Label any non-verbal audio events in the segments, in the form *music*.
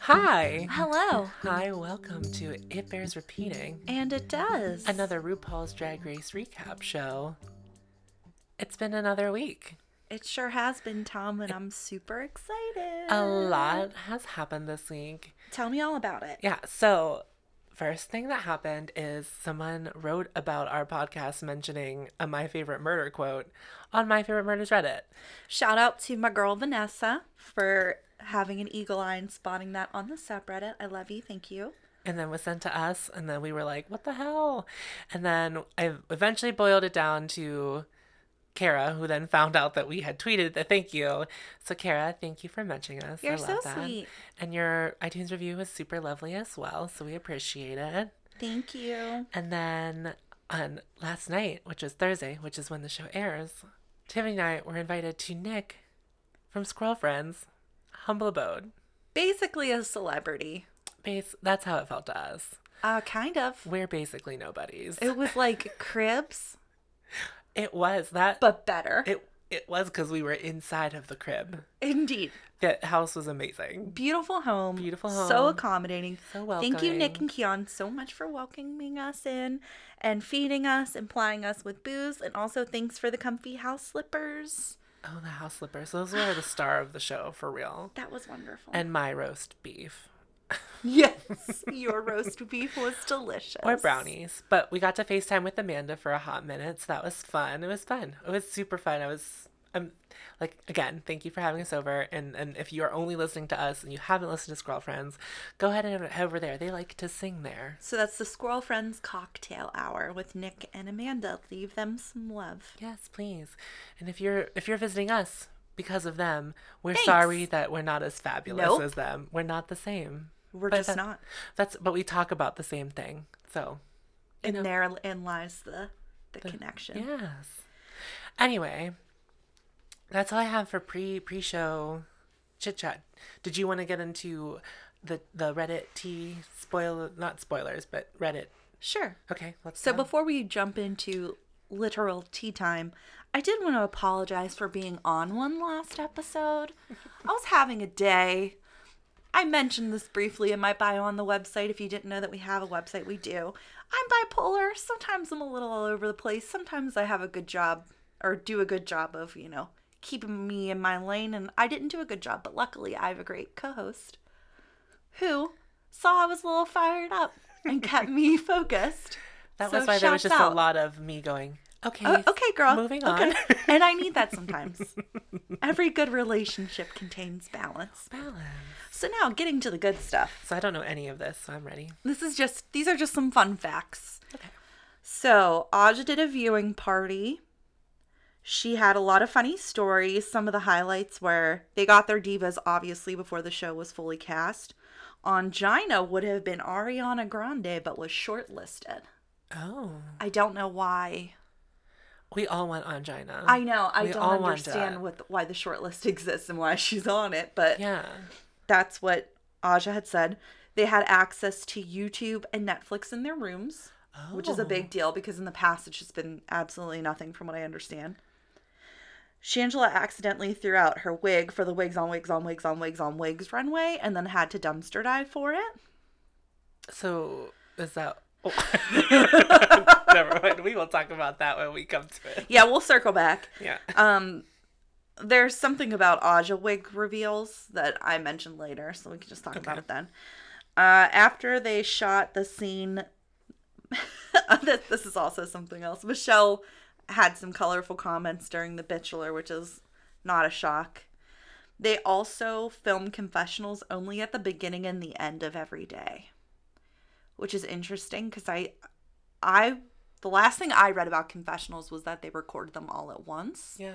Hi. Hello. Hi, welcome to It Bears Repeating, And it does. another RuPaul's Drag Race recap show. It's been another week. It sure has been, Tom, and I'm super excited. A lot has happened this week. Tell me all about it. Yeah, so first thing that happened is someone wrote about our podcast mentioning a My Favorite Murder quote on My Favorite Murders Reddit. Shout out to my girl Vanessa for having an eagle eye and spotting that on the subreddit. I love you. Thank you. and then was sent to us and then we were like what the hell and then i eventually boiled it down to kara who then found out that we had tweeted the thank you so kara thank you for mentioning us You're I love so that. sweet. and your itunes review was super lovely as well so we appreciate it Thank you. and then on last night which is thursday which is when the show airs tiffany and i were invited to nick from squirrel friends humble abode Basically a celebrity. base that's how it felt to us Uh, kind of. we're basically nobodies It was like *laughs* cribs, It was that, but better. it it was because we were inside of the crib. Indeed. The house was amazing. Beautiful home. Beautiful home. So accommodating. So welcoming. Thank you, Nick and Keon, so much for welcoming us in and feeding us and plying us with booze. And also, thanks for the comfy house slippers. Oh, the house slippers. Those were the star of the show for real. That was wonderful. And my roast beef yes, *laughs* your roast beef was delicious. or brownies. But we got to FaceTime with Amanda for a hot minute, so that was fun. It was fun. It was super fun. I was. I'm like again, thank you for having us over. And and if you are only listening to us and you haven't listened to Squirrel Friends, go ahead and head over there. They like to sing there. So that's the Squirrel Friends Cocktail Hour with Nick and Amanda. Leave them some love. Yes, please. And if you're if you're visiting us because of them, we're Thanks. sorry that we're not as fabulous Nope. as them. We're not the same. We're But just that- not. That's but we talk about the same thing. So And therein lies the the, connection. yes. Anyway, that's all I have for pre pre show chit chat. Did you want to get into the the Reddit T spoil not spoilers but Reddit? Sure. Okay, let's So go. before we jump into literal tea time, I did want to apologize for being on one last episode. *laughs* I was having a day. I mentioned this briefly in my bio on the website. If you didn't know that we have a website, we do. I'm bipolar. Sometimes I'm a little all over the place. Sometimes I have a good job or do a good job of, you know, keeping me in my lane. And I didn't do a good job, but luckily I have a great co host who saw I was a little fired up and kept me *laughs* focused. that So was why there was just out. a lot of me going. Okay, Oh, okay, girl. Moving Okay. on. *laughs* and I need that sometimes. *laughs* Every good relationship contains balance. Balance. So now getting to the good stuff. So I don't know any of this, so I'm ready. This is just these are just some fun facts. Okay. So Aja did a viewing party. She had a lot of funny stories. Some of the highlights were they got their divas obviously before the show was fully cast. On Angina would have been Ariana Grande, but was shortlisted. Oh, I don't know why. We all want angina. I know. I We don't understand what why the shortlist *laughs* exists and why she's on it, but Yeah. that's what Aja had said. They had access to YouTube and Netflix in their rooms, which is a Oh. big deal because in the past it's just been absolutely nothing from what I understand. Shangela accidentally threw out her wig for the wigs on wigs on wigs on wigs on wigs runway and then had to dumpster dive for it. So is that? Oh. *laughs* Never mind. We will talk about that when we come to it. Yeah, we'll circle back. Yeah. Um, there's something about Aja wig reveals that I mentioned later, so we can just talk about it then. Uh, after they shot the scene, *laughs* this, this is also something else. Michelle had some colorful comments during The Bachelor, which is not a shock. They also film confessionals only at the beginning and the end of every day, which is interesting because I, I, the last thing I read about confessionals was that they record them all at once yeah.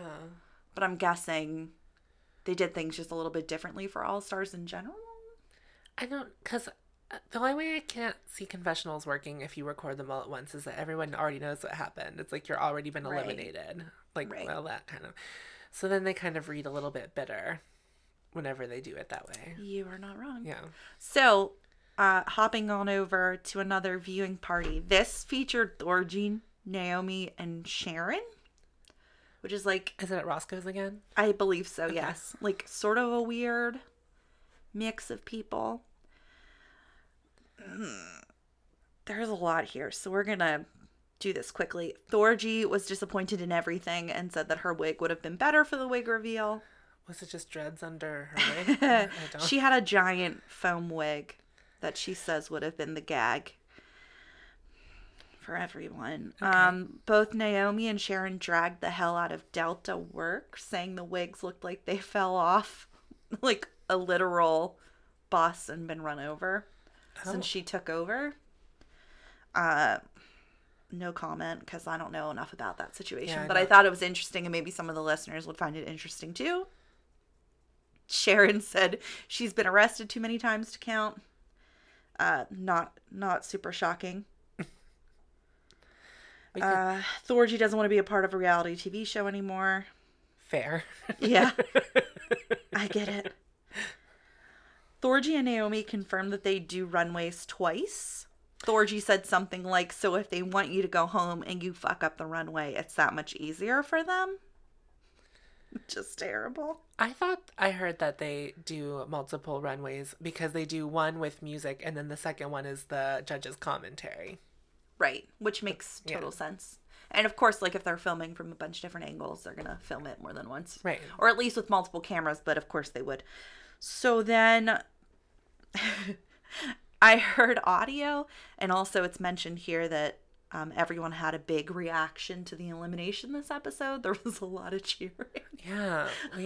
but I'm guessing they did things just a little bit differently for All Stars in general. I don't because uh, the only way I can't see confessionals working if you record them all at once is that everyone already knows what happened. It's like you're already been Right. eliminated. Like Right. well that kind of. So then they kind of read a little bit bitter whenever they do it that way. You are not wrong. Yeah. So, uh, hopping on over to another viewing party. This featured Thorgy, Naomi, and Sharon. which is like Is it at Roscoe's again? I believe so, yes. Like sort of a weird mix of people. Mm. There's a lot here, so we're gonna do this quickly. Thorgy was disappointed in everything and said that her wig would have been better for the wig reveal. Was it just dreads under her wig? *laughs* She had a giant foam wig that she says would have been the gag for everyone. Um, both Naomi and Sharon dragged the hell out of Delta Work, saying the wigs looked like they *laughs* fell off like a literal bus and been run over Oh. since she took over. Uh, no comment because I don't know enough about that situation, Yeah, I but I thought it was interesting and maybe some of the listeners would find it interesting too. Sharon said she's been arrested too many times to count. Uh, not not super shocking. *laughs* Uh, Thorgy doesn't want to be a part of a reality TV show anymore. Fair. Yeah, *laughs* I get it. Thorgy and Naomi confirmed that they do runways twice. Thorgy said something like, "So if they want you to go home and you fuck up the runway, it's that much easier for them." *laughs* Just terrible. I thought I heard that they do multiple runways because they do one with music and then the second one is the judge's commentary. Right, which makes Yeah. total sense. And of course, like if they're filming from a bunch of different angles, they're gonna film it more than once, Right. Or at least with multiple cameras. But of course, they would. So then, *laughs* I heard audio, and also it's mentioned here that um, everyone had a big reaction to the elimination this episode. There was a lot of cheering. Yeah. *laughs* We,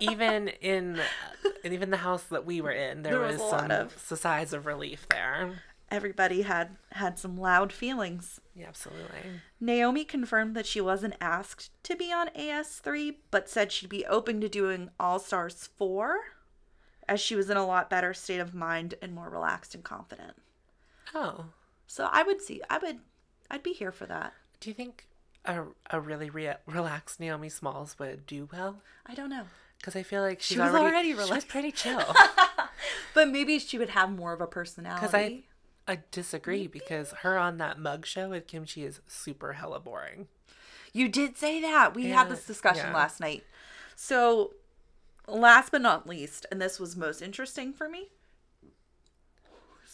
even in and even the house that we were in, there, There was, was a lot some of- sighs of relief there. Everybody had had some loud feelings. Yeah, absolutely. Naomi confirmed that she wasn't asked to be on AS3, but said she'd be open to doing All Stars 4, as she was in a lot better state of mind and more relaxed and confident. Oh. So I would see, I would, I'd be here for that. Do you think a, a really re- relaxed Naomi Smalls would do well? I don't know. Because I feel like she's She was already, already She was pretty chill. *laughs* But maybe she would have more of a personality. Because I, I disagree because her on that mug show with Kim Chi is super hella boring. You did say that. We Yeah, had this discussion yeah. last night. So, last but not least, and this was most interesting for me.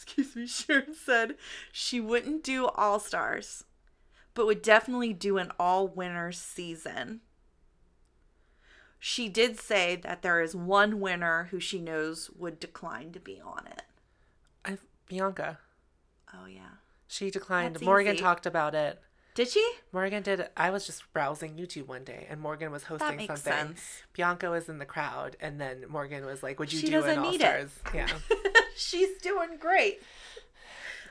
Excuse me, *laughs* Sharon said she wouldn't do All Stars, but would definitely do an All Winners season. She did say that there is one winner who she knows would decline to be on it. I, Bianca, Oh, yeah. she declined. That's Morgan easy. talked about it. Did she? Morgan did. I was just browsing YouTube one day, and Morgan was hosting That makes something. sense. Bianca was in the crowd, and then Morgan was like, "Would you She do an All it. Stars?" Yeah. *laughs* She's doing great.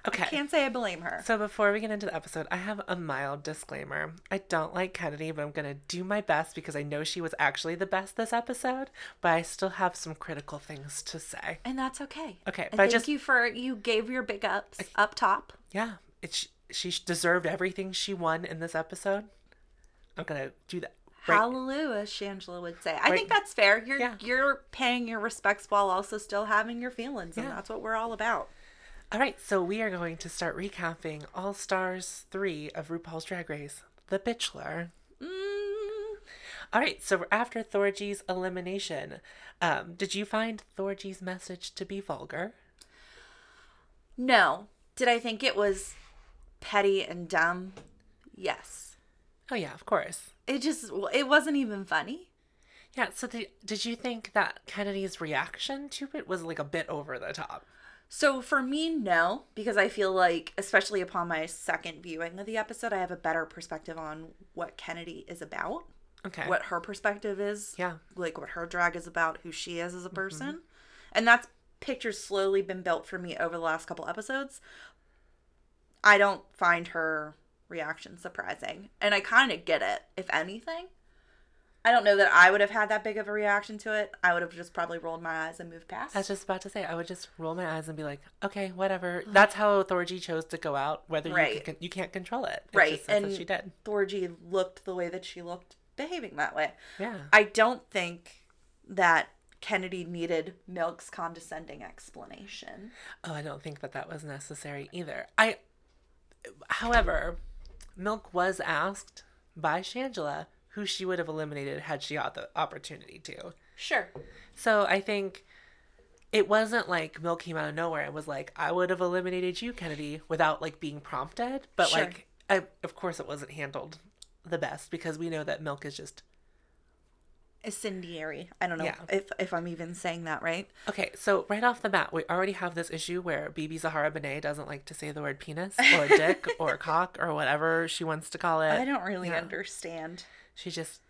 Okay. I Can't say I blame her. So before we get into the episode, I have a mild disclaimer. I don't like Kennedy, but I'm gonna do my best because I know she was actually the best this episode. But I still have some critical things to say. And that's okay. Okay, but I thank just- you for you gave your big ups up top. Yeah, it's she deserved everything she won in this episode. I'm gonna do that. Right. Hallelujah, Shangela would say. I Right. think that's fair. You're Yeah. you're paying your respects while also still having your feelings, and that's what we're all about. All right, so we are going to start recapping All Stars 3 of RuPaul's Drag Race, The Bitchelor. Mm, All right, so after Thorgy's elimination, um, did you find Thorgy's message to be vulgar? no, did I think it was petty and dumb? Yes. Oh, yeah, of course. It just it wasn't even funny. Yeah, so did, did you think that Kennedy's reaction to it was like a bit over the top? So for me, no, because I feel like, especially upon my second viewing of the episode, I have a better perspective on what Kennedy is about. Okay. what her perspective is. Yeah. Like what her drag is about, who she is as a mm-hmm. person. And that's picture's slowly been built for me over the last couple episodes. I don't find her reaction surprising. And I kind of get it, if anything. I don't know that I would have had that big of a reaction to it. I would have just probably rolled my eyes and moved past. I was just about to say, I would just roll my eyes and be like, okay, whatever. That's how Thorgy chose to go out. Whether you can, you can't control it. It's right. And what she did. Thorgy looked the way that she looked behaving that way. Yeah. I don't think that Kennedy needed Milk's condescending explanation. Oh, I don't think that that was necessary either. I, however, Milk was asked by Shangela who she would have eliminated had she had the opportunity to. Sure. So I think it wasn't like Milk came out of nowhere and was like, I would have eliminated you, Kennedy, without like being prompted. But Sure. like, I, of course, it wasn't handled the best because we know that Milk is just Incendiary. I don't know Yeah. if if I'm even saying that right. okay. So right off the bat, we already have this issue where BeBe Zahara Benet doesn't like to say the word penis or *laughs* dick or cock or whatever she wants to call it. I don't really yeah. understand. She just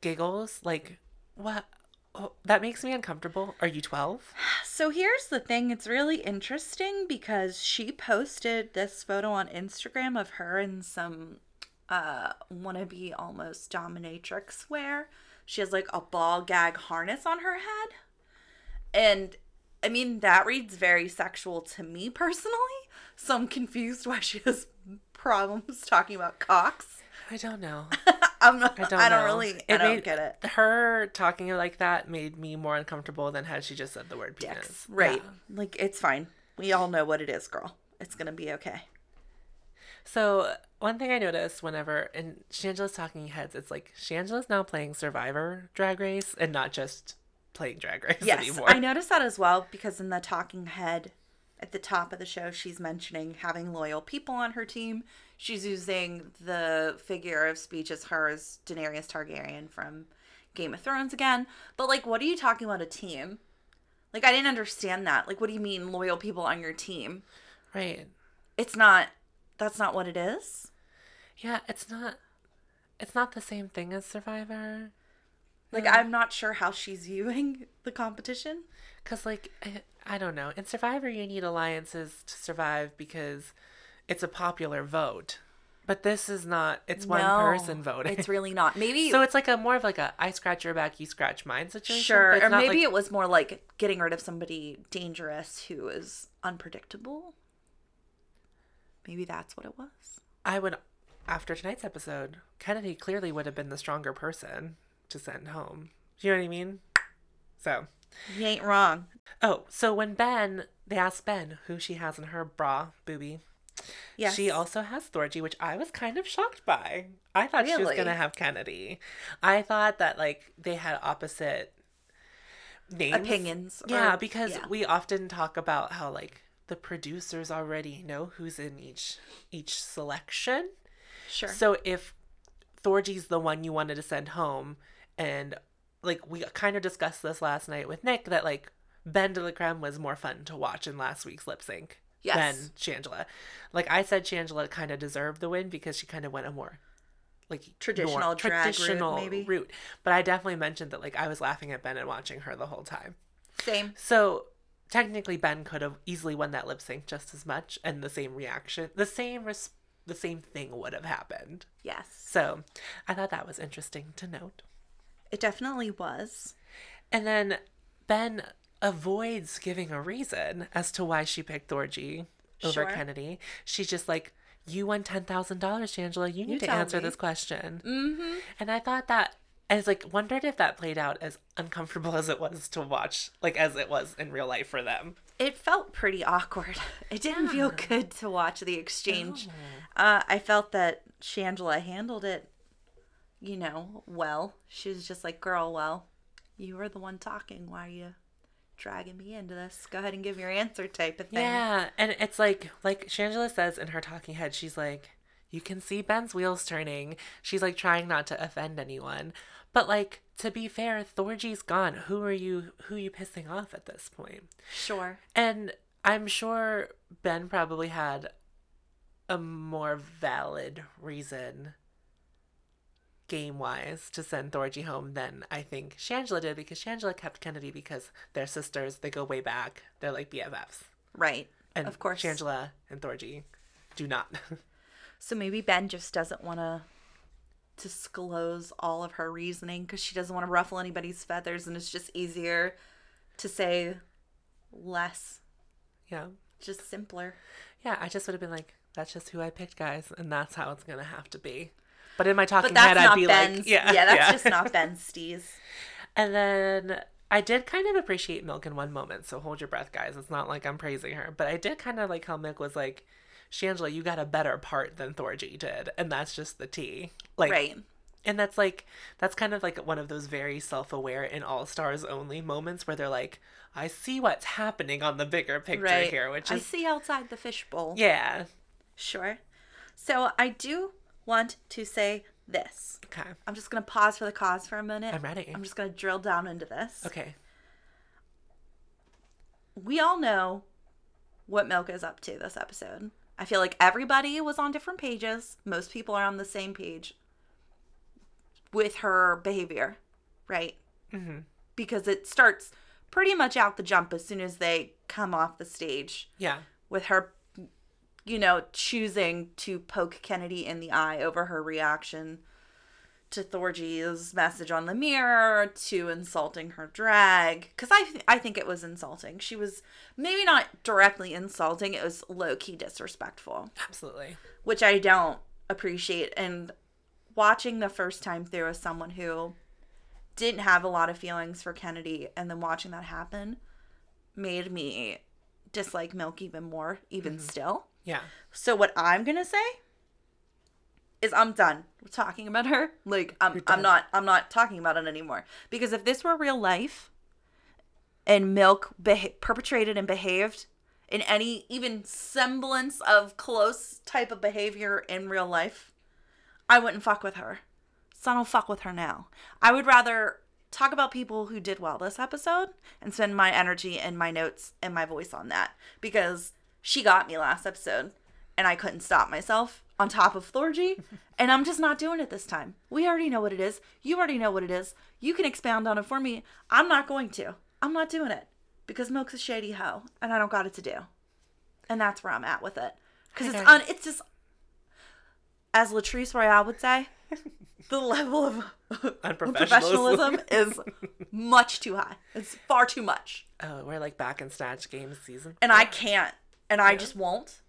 giggles like, what? Oh, that makes me uncomfortable. Are you 12? *sighs* So here's the thing it's really interesting because she posted this photo on Instagram of her in some uh wannabe almost dominatrix wear. She has like a ball gag harness on her head. And I mean that reads very sexual to me personally. So I'm confused why she has *laughs* problems talking about cocks. I don't know. *laughs* I'm not I I don't don't, know. really It I don't made- get it. Her talking like that made me more uncomfortable than had she just said the word penis. Dicks. Right. Yeah. Like it's fine. We all know what it is, girl. It's gonna be okay. So one thing I noticed whenever in Shangela's talking heads, it's like Shangela's now playing Survivor Drag Race and not just playing Drag Race Yes, anymore. I noticed that as well because in the talking head at the top of the show, she's mentioning having loyal people on her team. She's using the figure of speech as her as Daenerys Targaryen from Game of Thrones again. But like, what are you talking about a team? Like, I didn't understand that. Like, what do you mean loyal people on your team? Right. It's not. That's not what it is. Yeah, it's not it's not the same thing as Survivor. Like, I'm not sure how she's *laughs* viewing the competition. Cause like I, I don't know. In Survivor, you need alliances to survive because it's a popular vote. But this is not. It's one No, person *laughs* voting. It's really not. Maybe so it's like a more of like a I scratch your back, you scratch mine situation. Sure, or maybe like- it was more like getting rid of somebody dangerous who is unpredictable. Maybe that's what it was. I would, after tonight's episode, Kennedy clearly would have been the stronger person to send home. Do you know what I mean? So, You ain't wrong. oh, so when Ben, they asked Ben who she has in her bra booby. Yes. She also has Thorgy, which I was kind of shocked by. I thought she was gonna have Kennedy. I thought that like they had opposite names. opinions. or- Yeah, because yeah. we often talk about how like the producers already know who's in each each selection. sure. So if Thorgy's the one you wanted to send home, and like we kind of discussed this last night with Nick, that like BenDeLaCreme was more fun to watch in last week's lip sync Yes. than Shangela. Like I said, Shangela kind of deserved the win because she kind of went a more like Traditional route, traditional maybe? route. But I definitely mentioned that like I was laughing at Ben and watching her the whole time. Same. So technically, Ben could have easily won that lip sync just as much, and the same reaction, the same res- the same thing would have happened. Yes. So I thought that was interesting to note. It definitely was. And then Ben avoids giving a reason as to why she picked Thorgy over Sure. Kennedy. She's just like, "You won ten thousand dollars, Shangela. You need to answer me." this question." Mm-hmm. And I thought that. I was like, wondered if that played out as uncomfortable as it was to watch, like as it was in real life for them. It felt pretty awkward. *laughs* It didn't feel good to watch the exchange. Uh, I felt that Shangela handled it, you know, well. She was just like, girl, well, you were the one talking. Why are you dragging me into this? Go ahead and give your answer type of thing. Yeah, and it's like like Shangela says in her talking head, she's like, you can see Ben's wheels turning. She's like trying not to offend anyone. But like to be fair, Thorgy's gone. Who are you who are you pissing off at this point? Sure. And I'm sure Ben probably had a more valid reason game wise to send Thorgy home than I think Shangela did because Shangela kept Kennedy because they're sisters, they go way back. They're like BFFs. Right. And of course. Shangela and Thorgy do not. *laughs* So maybe Ben just doesn't want to disclose all of her reasoning because she doesn't want to ruffle anybody's feathers and it's just easier to say less, yeah. just simpler. Yeah, I just would have been like, that's just who I picked, guys, and that's how it's gonna have to be. But in my talking head, I'd be Ben's. like, yeah, yeah, that's just not Ben's steez. *laughs* And then I did kind of appreciate Milk in one moment, so hold your breath, guys. It's not like I'm praising her, but I did kind of like how Milk was like, Shangela, you got a better part than Thorgy did, and that's just the tea. Like, Right. And that's like that's kind of like one of those very self-aware in All Stars only moments where they're like, I see what's happening on the bigger picture Right. here, which I see outside the fishbowl. yeah. Sure. So I do want to say this. Okay. I'm just gonna pause for the cause for a minute. I'm ready. I'm just gonna drill down into this. Okay. We all know what Milk is up to this episode. I feel like everybody was on different pages. Most people are on the same page with her behavior, right? hmm Because it starts pretty much out the jump as soon as they come off the stage Yeah. with her, you know, choosing to poke Kennedy in the eye over her reaction to Thorgy's message on the mirror, to insulting her drag. Because I, th- I think it was insulting. She was maybe not directly insulting, it was low key disrespectful, Absolutely. which I don't appreciate. And watching the first time through as someone who didn't have a lot of feelings for Kennedy, and then watching that happen made me dislike Milk even more, even mm-hmm. still. Yeah. So what I'm gonna say is I'm done talking about her. Like I'm I'm not I'm not talking about it anymore. Because if this were real life and Milk beha- perpetrated and behaved in any even semblance of close type of behavior in real life, I wouldn't fuck with her. So I don't fuck with her now. I would rather talk about people who did well this episode and spend my energy and my notes and my voice on that because she got me last episode and I couldn't stop myself on top of Thorgy and I'm just not doing it this time. We already know what it is. You already know what it is. You can expound on it for me. I'm not going to. I'm not doing it because Milk's a shady hoe and I don't got it to do. And that's where I'm at with it. Because it's Okay. un it's just as Latrice Royale would say, the level of *laughs* Unprofessionalism. professionalism is much too high. It's far too much. Oh, we're like back in Snatch Games season. And I can't. And I just won't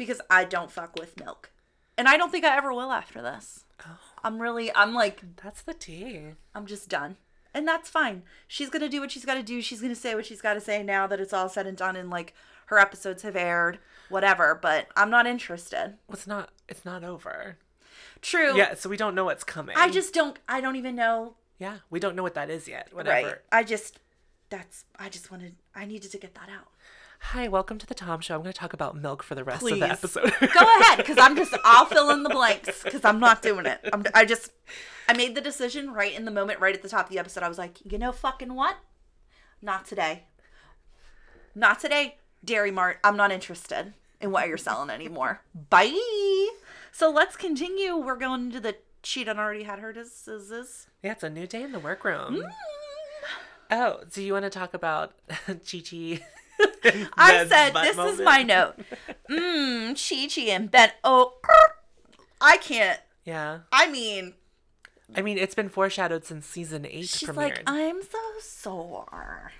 because I don't fuck with milk. And I don't think I ever will after this. Oh. I'm really, I'm like, That's the tea. I'm just done. And that's fine. She's going to do what she's got to do. She's going to say what she's got to say now that it's all said and done and like her episodes have aired, whatever. But I'm not interested. Well, it's not. It's not over. True. Yeah. So we don't know what's coming. I just don't, I don't even know. Yeah. We don't know what that is yet. Whatever. Right. I just, that's, I just wanted, I needed to get that out. Hi. Welcome to the Tom Show. I'm going to talk about milk for the rest Please. of the episode. Go ahead, because I'm just *laughs* I'll fill in the blanks because I'm not doing it. I'm, I just I made the decision right in the moment, right at the top of the episode. I was like, you know, fucking what? Not today. Not today, Dairy Mart. I'm not interested in what you're selling anymore. Bye. So let's continue. We're going into the she done already had her diseases. yeah. It's a new day in the workroom. Mm. Oh, do you want to talk about *laughs* Chi Chi? I said this is my note. Mmm, *laughs* Chi Chi and Ben. Oh, I can't. Yeah. I mean, I mean, it's been foreshadowed since season eight She's premiered. like, I'm so sore.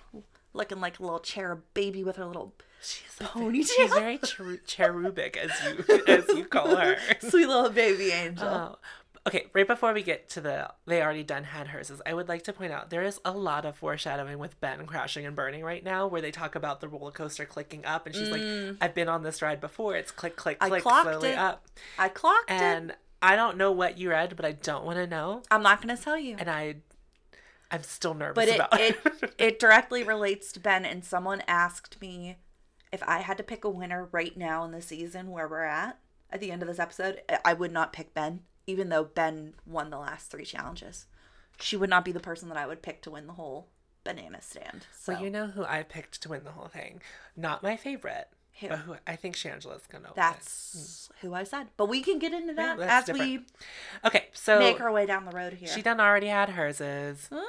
Looking like a little cherub baby with her little she's a- ponytail. She's very cheru- cherubic, as you as you call her. *laughs* sweet little baby angel. Oh. Okay, right before we get to the they already done had hers, I would like to point out there is a lot of foreshadowing with Ben crashing and burning right now, where they talk about the roller coaster clicking up, and she's like, "I've been on this ride before. It's click, click, Mm. I click, clocked slowly it. up." I clocked it. And I don't know what you read, but I don't want to know, I'm not going to tell you. and I, I'm still nervous But it, about it *laughs* it directly relates to Ben. And someone asked me if I had to pick a winner right now in the season where we're at at the end of this episode. I would not pick Ben, even though Ben won the last three challenges. She would not be the person that I would pick to win the whole banana stand. So Well, you know who I picked to win the whole thing. Not my favorite, Who? but who I think Shangela's gonna. win. that's who I said. But we can get into that that's as we okay. So make our way down the road here. she done already had hers. Is Ah.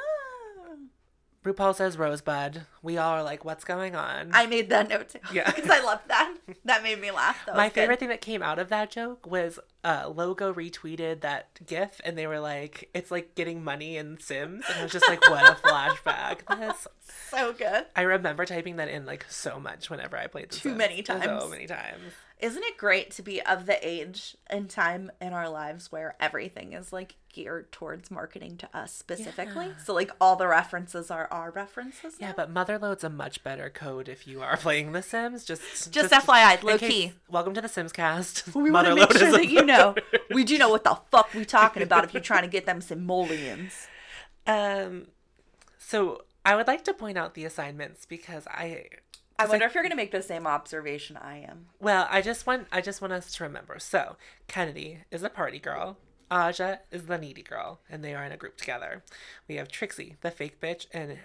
RuPaul says Rosebud. We all are like, what's going on? I made that note too. Yeah. *laughs* because I love that. That made me laugh. That My was good. favorite thing that came out of that joke was uh, Logo retweeted that GIF, and they were like, "It's like getting money in Sims," and I was just like, "What a flashback!" *laughs* This so good. I remember typing that in like so much whenever I played. The Too Sims. many times. So many times. Isn't it great to be of the age and time in our lives where everything is like geared towards marketing to us specifically? Yeah. So like all the references are our references. Yeah, now? but Motherlode's a much better code if you are playing The Sims. Just, Just FYI, in low case- key. Welcome to the Sims cast. *laughs* we want to make sure that you know. *laughs* We do know what the fuck we talking about if you're trying to get them simoleons. *laughs* Um, so I would like to point out the assignments because I, I wonder if you're gonna make the same observation I am. well, I just want I just want us to remember. So Kennedy is a party girl. Aja is the needy girl, and they are in a group together. We have Trixie, the fake bitch, and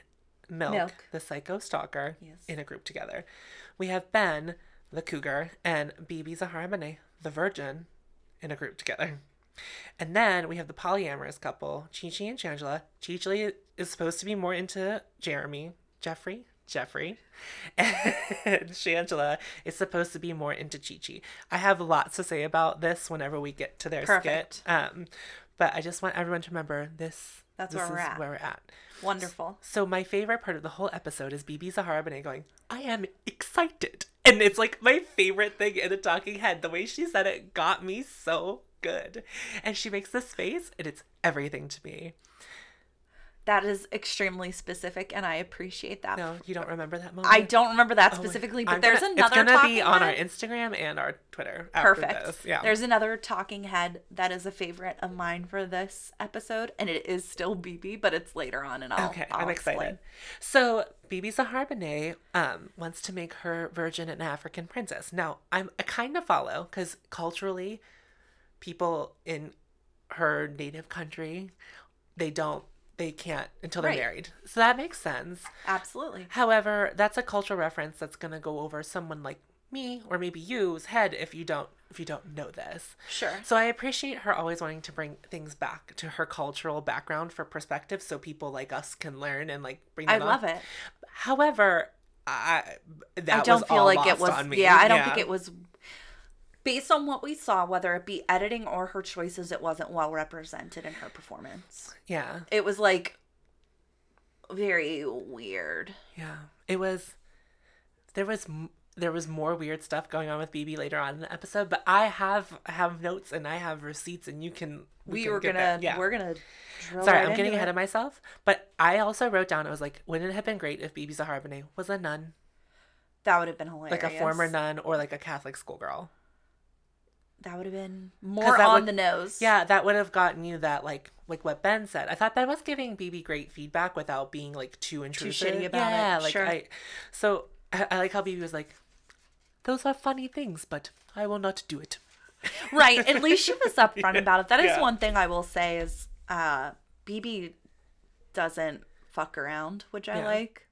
Milk, Milk. the psycho stalker, Yes. in a group together. We have Ben, the cougar, and BeBe Zahara Benet, the virgin, in a group together. And then we have the polyamorous couple, Chi Chi and Shangela. Chi Chi is supposed to be more into Jeremy, Jeffrey, Jeffrey. *laughs* And Shangela is supposed to be more into Chi Chi. I have lots to say about this whenever we get to their Perfect. skit. Um, but I just want everyone to remember this. That's this where we're is at. Where we're at. Wonderful. So my favorite part of the whole episode is BeBe Zahara Benet going, I am excited. And it's like my favorite thing in a talking head. The way she said it got me so good. And she makes this face and it's everything to me. That is extremely specific, and I appreciate that. No, you don't remember that moment? I don't remember that Oh specifically, but I'm there's gonna- another It's gonna be on our. Instagram and our Twitter. After Perfect. This. Yeah. There's another talking head that is a favorite of mine for this episode, and it is still BB, but it's later on, and I'll. Okay, I'll I'm excited. So, BeBe Zahar um, wants to make her virgin an African princess. Now, I'm I kind of follow because culturally, people in her native country, they don't, they can't until they're Right. married. So that makes sense. Absolutely. However, that's a cultural reference that's gonna go over someone like me or maybe you's head if you don't if you don't know this. Sure. So I appreciate her always wanting to bring things back to her cultural background for perspective so people like us can learn and like bring I love it. However, I that I don't was feel all like it was. Yeah, I don't think it was. Based on what we saw, whether it be editing or her choices, it wasn't well represented in her performance. Yeah. It was like very weird. Yeah. It was there was there was more weird stuff going on with BB later on in the episode, but I have I have notes and I have receipts and you can We, can were gonna. yeah. We're gonna. drill Sorry, right I'm getting ahead it. of myself. But I also wrote down, I was like, wouldn't it have been great if BeBe Zahara Benet was a nun? That would have been hilarious. Like a former nun or like a Catholic schoolgirl. That would have been more on would- the nose. Yeah, that would have gotten you that like like what Ben said. I thought Ben was giving BB great feedback without being like too intrusive. shitty about it, yeah, like sure. I so I, I like how BB was like, Those are funny things, but I will not do it. *laughs* right. At least she was upfront *laughs* about it. That is Yeah. one thing I will say is uh BB doesn't fuck around, which I Yeah. like.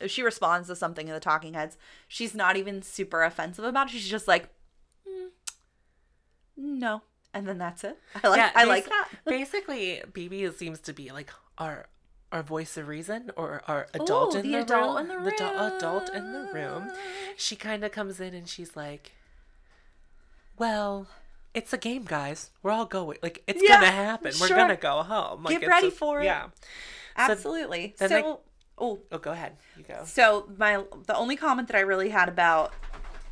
If she responds to something in the talking heads, she's not even super offensive about it. She's just like, "Mm, no, and then that's it. *laughs* I like. I like that. *laughs* Basically, BB seems to be like our our voice of reason or our adult Ooh, in the the, adult room. in the adu- adult in the room. room. She kind of comes in and she's like, "Well, it's a game, guys. We're all going. Like it's Yeah, gonna happen. We're gonna go home. Like, Get ready just- for it. Yeah. Absolutely. then so, they- oh, Oh, go ahead. You go. So my the only comment that I really had about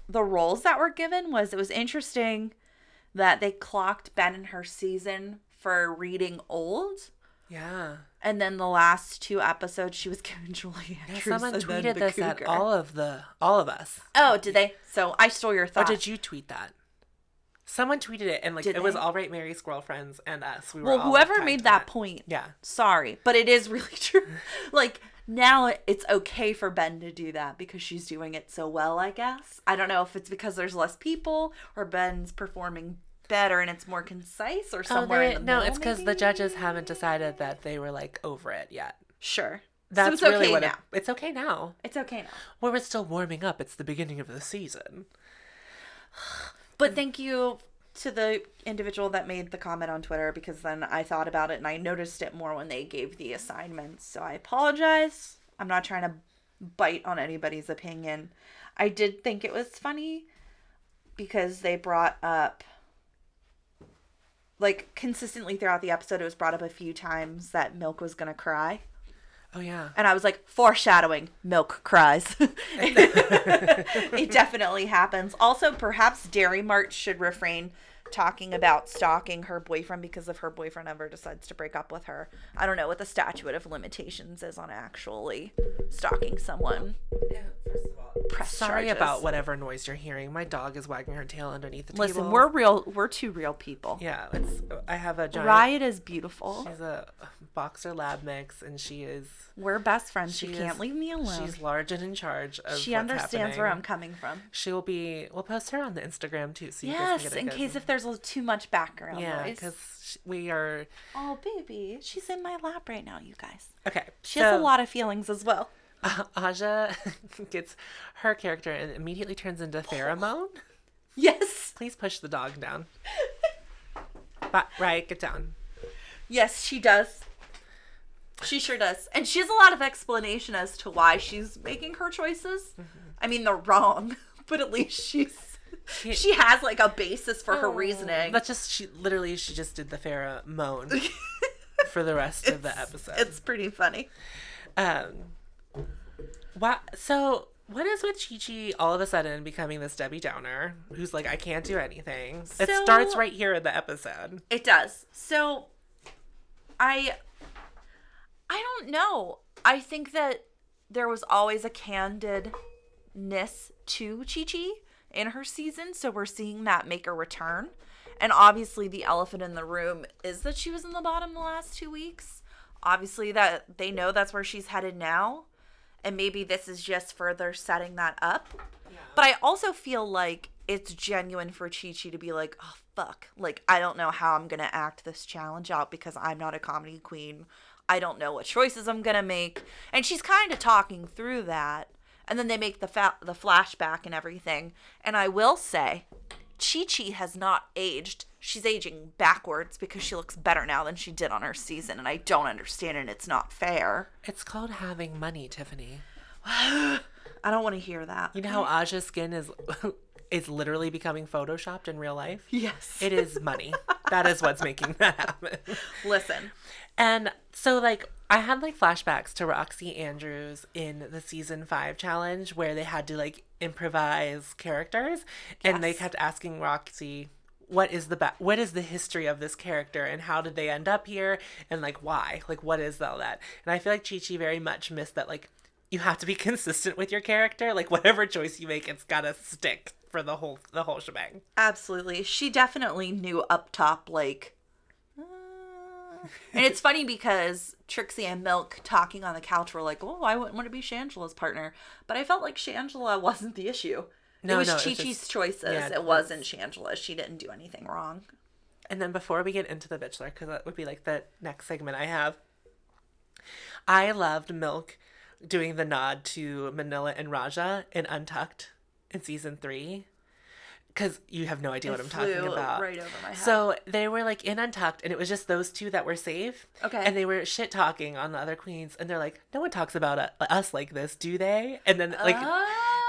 the roles that were given was it was interesting that they clocked Ben and her season for reading old. Yeah. And then the last two episodes, she was *laughs* given Julie Yeah, someone tweeted this at all of the all of us. Oh, did they? So I stole your thought. Or did you tweet that? Someone tweeted it, and like Did it was all right, Mary's girlfriends and us. We were well, whoever made that it. point, Yeah. sorry, but it is really *laughs* true. like now it's okay for Ben to do that because she's doing it so well, I guess. I don't know if it's because there's less people or Ben's performing better and it's more concise or Oh, somewhere they- in the no, middle. it's because the judges haven't decided that they were like over it yet. Sure. That's so it's really okay what now. It, it's okay now. It's okay now. Well, we're still warming up. It's the beginning of the season. *sighs* But thank you to the individual that made the comment on Twitter because then I thought about it and I noticed it more when they gave the assignments. So I apologize. I'm not trying to bite on anybody's opinion. I did think it was funny because they brought up like consistently throughout the episode it was brought up a few times that Milk was going to cry. Oh yeah. And I was like, foreshadowing, milk cries. *laughs* *laughs* it definitely happens. Also, perhaps Dairy Mart should refrain talking about stalking her boyfriend because if her boyfriend ever decides to break up with her. I don't know what the statute of limitations is on actually stalking someone. First of all, Press sorry charges. about whatever noise you're hearing. My dog is wagging her tail underneath the Listen, table. Listen, we're real. We're two real people. yeah. It's I have a giant. Riot is beautiful. She's a boxer lab mix, and she is. We're best friends. She, She can't is- leave me alone. She's large and in charge of. She what's understands where I'm coming from. She will be. We'll post her on the Instagram too, so you guys Yes, can get a in good- case if there's a- too much background Yeah, noise. because we are Oh, baby, she's in my lap right now, you guys. okay. She has a lot of feelings as well. *laughs* Aja *laughs* gets her character and immediately turns into *laughs* pheromone. Yes, Please push the dog down. But, right, get down. yes, she does. She sure does, and she has a lot of explanation as to why she's making her choices. Mm-hmm. I mean, they're wrong, but at least she's She- she has like a basis for her reasoning. That's just she literally she just did the pheromone *laughs* for the rest of the episode. It's pretty funny. Um, wow. So what is with Chi Chi all of a sudden becoming this Debbie Downer who's like, I can't do anything? it starts right here in the episode. It does. So I I don't know. I think that there was always a candidness to Chi Chi in her season, so we're seeing that make a return. And obviously the elephant in the room is that she was in the bottom the last 2 weeks. Obviously that they know that's where she's headed now, and maybe this is just further setting that up. But I also feel like it's genuine for Chi Chi to be like, oh, fuck. Like, I don't know how I'm going to act this challenge out because I'm not a comedy queen. I don't know what choices I'm going to make. And she's kind of talking through that. And then they make the, fa- the flashback and everything. And I will say, Chi Chi has not aged. She's aging backwards because she looks better now than she did on her season. And I don't understand and It's not fair. It's called having money, Tiffany. *sighs* I don't want to hear that. You know how Aja's skin is *laughs* is literally becoming photoshopped in real life? Yes. It is money. that is what's making that happen. *laughs* Listen. And so, like, I had like flashbacks to Roxxxy Andrews in the season five challenge where they had to like improvise characters, and they kept asking Roxy, "What is the ba- what is the history of this character, and how did they end up here, and like why, like what is all that?" And I feel like Chi Chi very much missed that. Like, you have to be *laughs* consistent with your character. Like, whatever choice you make, it's gotta stick for the whole the whole shebang. Absolutely. She definitely knew up top, like. And it's funny because Trixie and Milk talking on the couch were like, oh, I wouldn't want to be Shangela's partner. But I felt like Shangela *laughs* wasn't the issue. No, it was no, Chi Chi's choices. yeah, it wasn't Shangela. She didn't do anything wrong. And then before we get into The Bachelor, because that would be like the next segment I have, I loved Milk doing the nod to Manila and Raja in Untucked in season three. Because you have no idea what I'm talking about. right over my head. So they were like in Untucked, and it was just those two that were safe. Okay. And they were shit talking on the other queens, and they're like, "No one talks about uh, us like this, do they?" And then like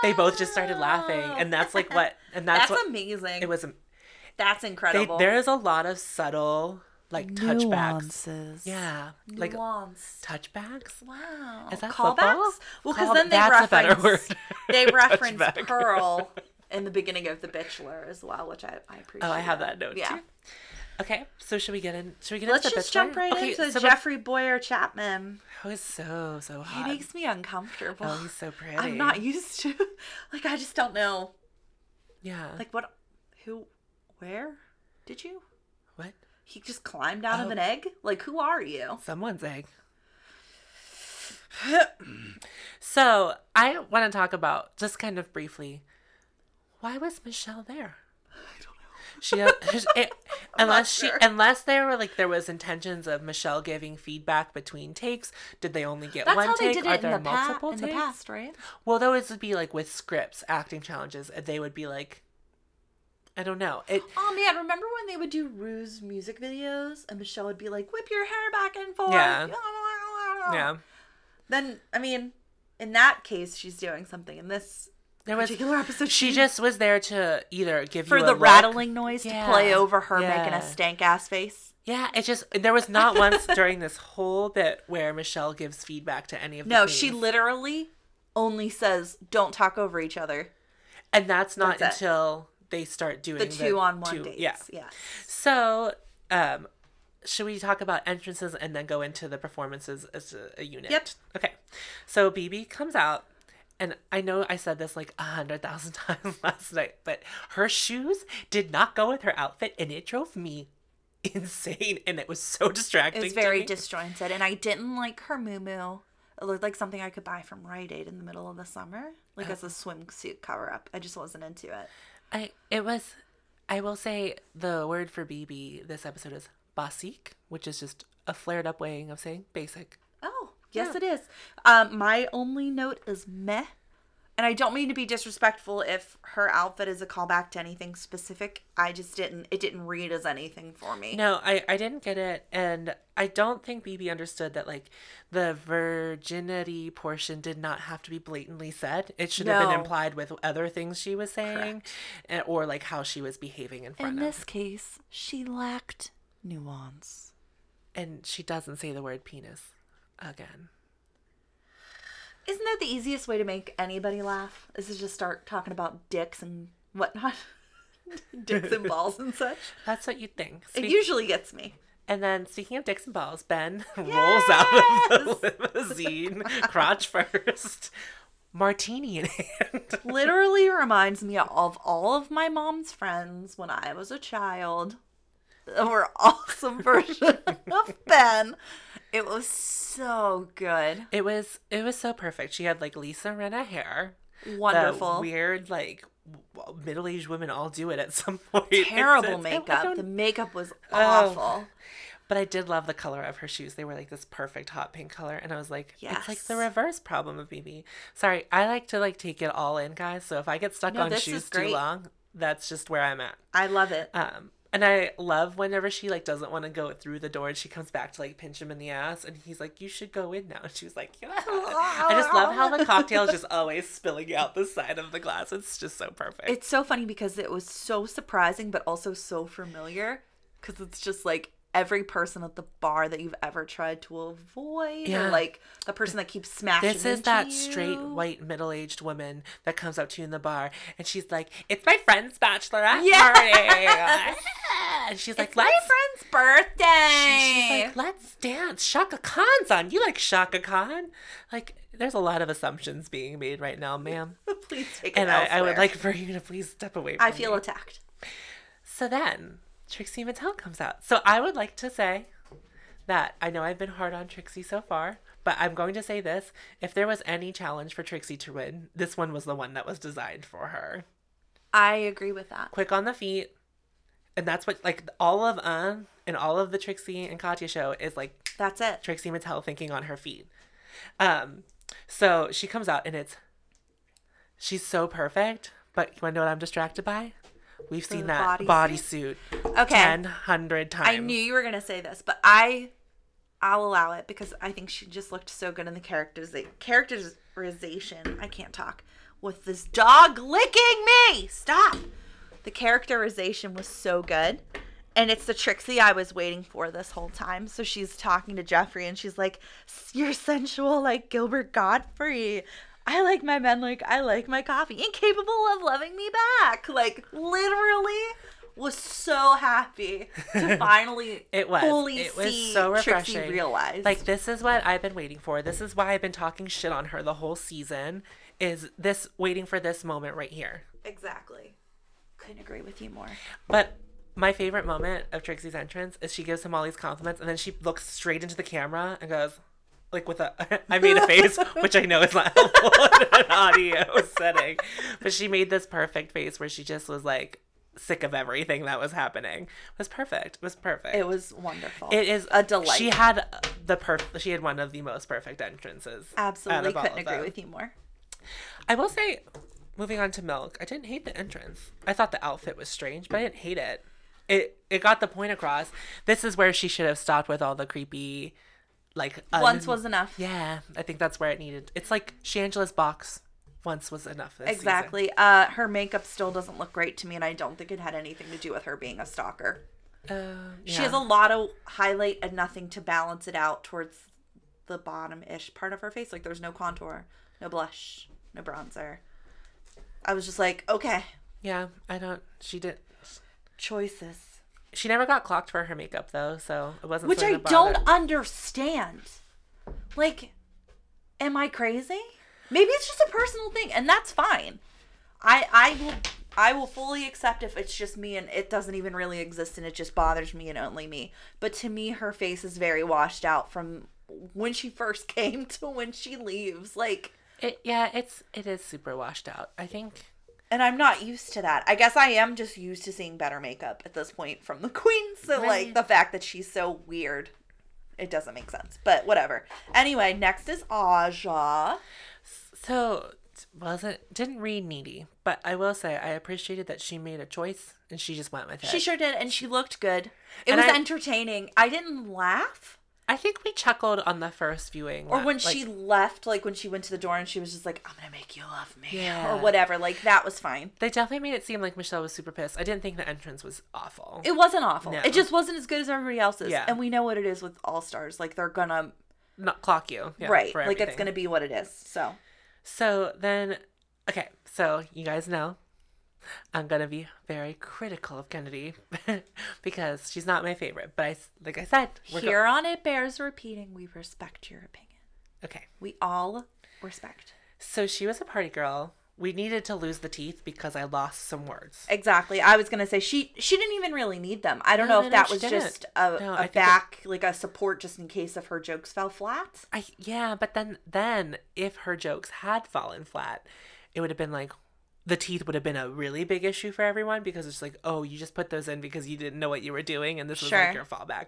they both just started laughing, and that's like what, *laughs* and that's, That's, what amazing. it was. That's They, incredible. there is a lot of subtle like touchbacks. Nuances. Yeah, like Nuance. touchbacks. Wow. Is that callbacks? football? Well, because Call- then they that's a better reference word. they *laughs* reference Pearl in the beginning of The Bachelor as well, which I, I appreciate. Oh, I have that note Yeah. too. Okay, so should we get in? Should we get Let's into just Bachelor? jump right okay, into so Jeffrey Bowyer-Chapman. Oh, he's so so hot. He makes me uncomfortable. oh, he's so pretty. I'm not used to *laughs* like I just don't know. Yeah. Like what who where did you? what? He just climbed out of Oh. an egg? Like who are you? Someone's egg. *clears throat* so I want to talk about just kind of briefly. Why was Michelle there? I don't know. She, *laughs* it, unless she, sure. unless there were like there was intentions of Michelle giving feedback between takes. Did they only get That's one how take? they did Are it in there the, pa- multiple in the takes? past, right? Well, those would be like with scripts, acting challenges. They would be like, I don't know. It Oh man, remember when they would do Ru's music videos and Michelle would be like, whip your hair back and forth? Yeah. *laughs* yeah. Then, I mean, in that case, she's doing something. In this There was particular episode, she just was there to either give for you a the look- rattling noise Yeah, to play over her making a stank ass face. Yeah, it just there was not once during this whole bit where Michelle gives feedback to any of the No, she literally only says, "Don't talk over each other." and that's not That's it. until they start doing The two on one two- dates. Yeah. Yeah. So, um, should we talk about entrances and then go into the performances as a, a unit? Yep. Okay. So BB comes out, and I know I said this like a hundred thousand *laughs* times last night, but her shoes did not go with her outfit, and it drove me *laughs* insane, and it was so distracting. It was to very disjointed, and I didn't like her moo It looked like something I could buy from Rite Aid in the middle of the summer, like oh. as a swimsuit cover up. I just wasn't into it. I it was. I will say the word for BB this episode is basique, which is just a flared up way of saying basic. Yes, Yeah. it is. Um, my only note is meh. And I don't mean to be disrespectful if her outfit is a callback to anything specific. I just didn't, it didn't read as anything for me. No, I, I didn't get it. And I don't think BeBe understood that, like, the virginity portion did not have to be blatantly said. It should have been implied with other things she was saying and, or, like, how she was behaving in front In of. In this case, she lacked nuance. And she doesn't say the word penis again. Isn't that the easiest way to make anybody laugh? Is to just start talking about dicks and whatnot? *laughs* dicks and balls and such. That's what you'd think. It usually gets me. and then, speaking of dicks and balls, Ben *laughs* rolls out of the limousine, *laughs* crotch first, martini in hand. Literally reminds me of all of my mom's friends when I was a child. That were awesome version of Ben. It was so good. It was it was so perfect. She had like Lisa Rinna hair. Wonderful. Weird like middle aged women all do it at some *laughs* point. Terrible It's- makeup. don't- The makeup was Oh. awful. But I did love the color of her shoes. They were like this perfect hot pink color, and I was like, it's like the reverse problem of BeBe. Sorry, I like to like take it all in, guys. So if I get stuck No, on shoes too long, that's just where I'm at. I love it. Um, and I love whenever she like doesn't want to go through the door and she comes back to like pinch him in the ass and he's like, "You should go in now." And she was like, "Yeah." I just love how the cocktail is just always spilling out the side of the glass. It's just so perfect. It's so funny because it was so surprising, but also so familiar. Because it's just like every person at the bar that you've ever tried to avoid, Yeah. or like the person that keeps smashing. this is that you. straight white middle-aged woman that comes up to you in the bar and she's like, "It's my friend's bachelorette Yeah. party," *laughs* and she's like, It's my friend's birthday. She's like, let's dance. Chaka Khan's on. You like Chaka Khan? Like, there's a lot of assumptions being made right now, ma'am. *laughs* Please take it And I, I would like for you to please step away from I feel me. attacked. So then, Trixie Mattel comes out. So I would like to say that I know I've been hard on Trixie so far, but I'm going to say this. If there was any challenge for Trixie to win, this one was the one that was designed for her. I agree with that. Quick on the feet. And that's what, like, all of uh, and all of the Trixie and Katya show is like That's it. Trixie Mattel thinking on her feet. Um, so she comes out and it's she's so perfect, but you wanna know what I'm distracted by? We've seen that bodysuit? bodysuit Okay. 100 times. I knew you were gonna say this, but I, I'll allow it because I think she just looked so good in the characters. Characterization. I can't talk with this dog licking me. Stop. The characterization was so good. And it's the Trixie I was waiting for this whole time. So she's talking to Jeffrey and she's like, You're sensual like Gilbert Gottfried. I like my men like I like my coffee. Incapable of loving me back. Like, literally was so happy to *laughs* finally It was. fully it was see so Trixie refreshing. realize. Like this is what I've been waiting for. This is why I've been talking shit on her the whole season. Is this waiting for this moment right here? exactly. Couldn't agree with you more. But my favorite moment of Trixie's entrance is she gives him all these compliments and then she looks straight into the camera and goes, like with a, *laughs* I made a face, which I know is not helpful *laughs* in an audio setting, but she made this perfect face where she just was like sick of everything that was happening. It was perfect. It was perfect. It was wonderful. It is a delight. She had the perf- She had one of the most perfect entrances. Absolutely couldn't agree with you more. I will say, moving on to Milk, I didn't hate the entrance. I thought the outfit was strange, but I didn't hate it. It it got the point across. This is where she should have stopped with all the creepy, like un- Once was enough. Yeah, I think that's where it needed. It's like Shangela's box. Once was enough. this season. Exactly. Uh, her makeup still doesn't look great to me, and I don't think it had anything to do with her being a stalker. Uh, She has a lot of highlight and nothing to balance it out towards the bottom ish part of her face. Like there's no contour, no blush, no bronzer. I was just like, okay, Yeah, I don't. She did. Choices. She never got clocked for her makeup though, so it wasn't. Which I don't understand. Like, am I crazy? Maybe it's just a personal thing, and that's fine. I I will I will fully accept if it's just me and it doesn't even really exist and it just bothers me and only me. But to me, her face is very washed out from when she first *laughs* came to when she leaves. Like, It, yeah, it's it is super washed out. I think. And I'm not used to that. I guess I am just used to seeing better makeup at this point from the *laughs* queen. So like the fact that she's so weird, it doesn't make sense. But whatever. Anyway, next is Aja. So wasn't didn't read needy, but I will say I appreciated that she made a choice and she just went with it. She sure did, and she looked good. It And was I- entertaining. I didn't laugh. I think we chuckled on the first viewing, Or that, when like, she left, like when she went to the door and she was just like, I'm gonna make you love me. Yeah. Or whatever. Like that was fine. They definitely made it seem like Michelle was super pissed. I didn't think the entrance was awful. It wasn't awful. No. It just wasn't as good as everybody else's. Yeah. And we know what it is with All Stars. Like they're gonna Not clock you, yeah, right. Like it's gonna be what it is. So So then, okay, so you guys know I'm gonna be very critical of Kennedy *laughs* because she's not my favorite. But I, like I said, we're go- here on it bears repeating, we respect your opinion. okay. We all respect. So she was a party girl. We needed to lose the teeth because I lost some words. Exactly. I was gonna say she she didn't even really need them. I don't No, know no, if no, that she was just a, No, a think it- back like a support just in case if her jokes fell flat. I yeah, but then then if her jokes had fallen flat, it would have been like the teeth would have been a really big issue for everyone because it's like, oh, you just put those in because you didn't know what you were doing and this was Sure. like your fallback.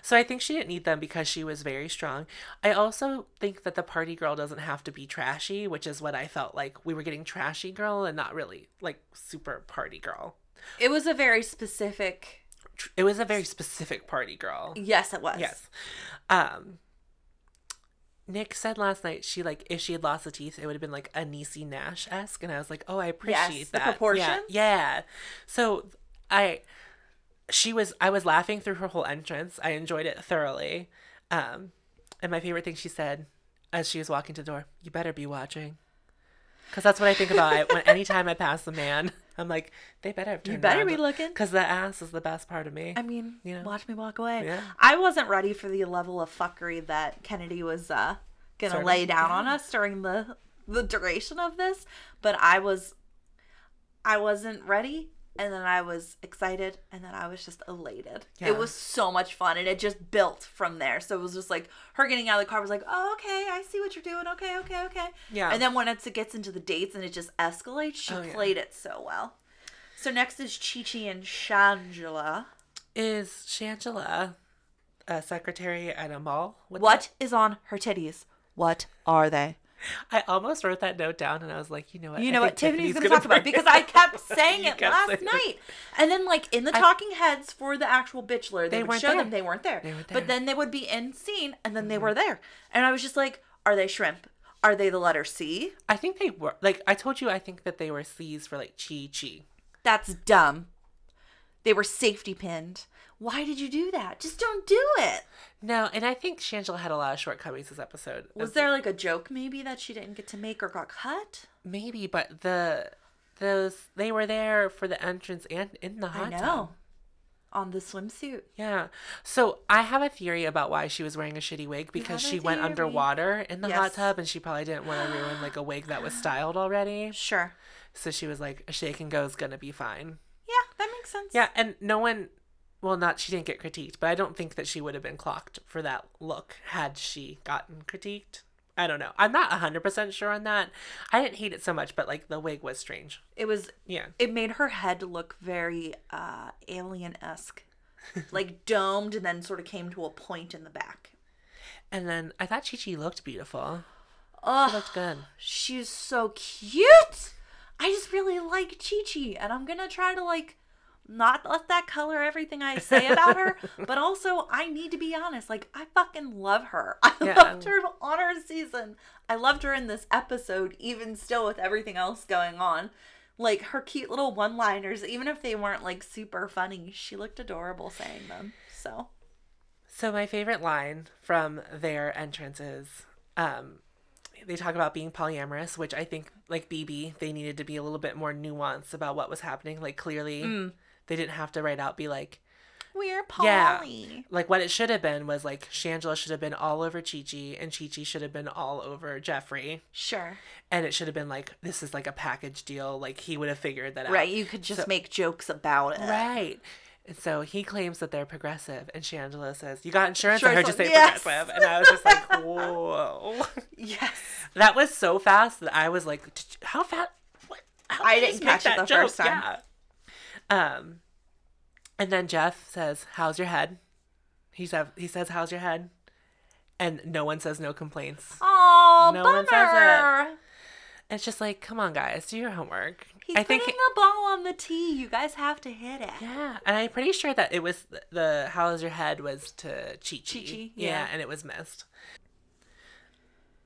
So I think she didn't need them because she was very strong. I also think that the party girl doesn't have to be trashy, which is what I felt like we were getting trashy girl and not really like super party girl. It was a very specific. It was a very specific party girl. Yes, it was. Yes. Um Nick said last night she like if she had lost the teeth, it would have been like a Niecy Nash esque, and I was like, oh, I appreciate the that. proportions? Yeah, yeah. So I, she was I was laughing through her whole entrance. I enjoyed it thoroughly. Um, and my favorite thing she said as she was walking to the door, "You better be watching," because that's what I think about. I, when anytime I pass the man, I'm like, they better have turned You better be looking. because the ass is the best part of me. I mean, You know? watch me walk away. Yeah. I wasn't ready for the level of fuckery that Kennedy was uh, gonna lay down yeah. on us during the the duration of this, but I was, I wasn't ready, and then I was excited, and then I was just elated. Yeah. It was so much fun, and it just built from there. So it was just like her getting out of the car was like, "Oh, okay, I see what you're doing. Okay, okay, okay." Yeah. And then when it gets into the dates and it just escalates, she Oh, yeah. played it so well. So next is Chi Chi and Shangela. Is Shangela a secretary at a mall? With What is on her titties? What are they? I almost wrote that note down and I was like, you know what? You know what Tiffany's, gonna going to talk about because I *laughs* kept saying it kept last saying night. And then like in the talking heads for the actual Bitchelor, they, They would show there. them they weren't there. They weren't But there. Mm-hmm. then they would be in scene and then they were there. And I was just like, are they shrimp? Are they the letter C? I think they were like I told you. I think that they were C's for like chi chi. That's dumb. They were safety pinned. Why did you do that? Just don't do it. No, and I think Shangela had a lot of shortcomings this episode. Was there like a joke maybe that she didn't get to make or got cut? maybe, but the those they were there for the entrance and in the hot I know. tub. On the swimsuit. Yeah. So I have a theory about why she was wearing a shitty wig because she went underwater in the hot tub and she probably didn't want to ruin like a wig that was *gasps* styled already. Sure. So she was like, a shake and go is gonna be fine. Yeah, that makes sense. Yeah, and no one, well, not she didn't get critiqued, but I don't think that she would have been clocked for that look had she gotten critiqued. I don't know. I'm not 100% sure on that. I didn't hate it so much, but like the wig was strange. It was Yeah. it made her head look very uh alien esque. *laughs* like domed and then sort of came to a point in the back. And then I thought Chi Chi looked beautiful. oh She looked good. she's so cute. I just really like Chi Chi, and I'm gonna try to like not let that color everything I say about her, *laughs* but also I need to be honest. Like I fucking love her. *laughs* I Yeah. loved her on her season. I loved her in this episode, even still with everything else going on. Like her cute little one-liners, even if they weren't like super funny, she looked adorable saying them. So So my favorite line from their entrance is, um, they talk about being polyamorous, which I think, like BeBe, they needed to be a little bit more nuanced about what was happening. Like, clearly, Mm. They didn't have to write out, be like, We're Yeah. like what it should have been was like Shangela should have been all over Chi Chi, and Chi Chi should have been all over Jeffrey. Sure. And it should have been like, this is like a package deal. Like, he would have figured that out. Right. You could just So- make jokes about it. Right. And so he claims that they're progressive, and Shangela says, "You got insurance?" Sure, I heard so- you say yes. progressive, and I was just like, *laughs* "Whoa!" Yes. that was so fast that I was like, "How fast?" What? How I didn't catch it that the first time. Yeah. Um, and then Jeff says, "How's your head?" He said, "He says, how's your head?" And no one says no complaints. Oh, No bummer. one says it. It's just like, come on, guys, do your homework. He's I think putting the ball on the tee. You guys have to hit it. Yeah, and I'm pretty sure that it was the, the "How's your head" was to Chi Chi. Yeah. yeah. and it was missed.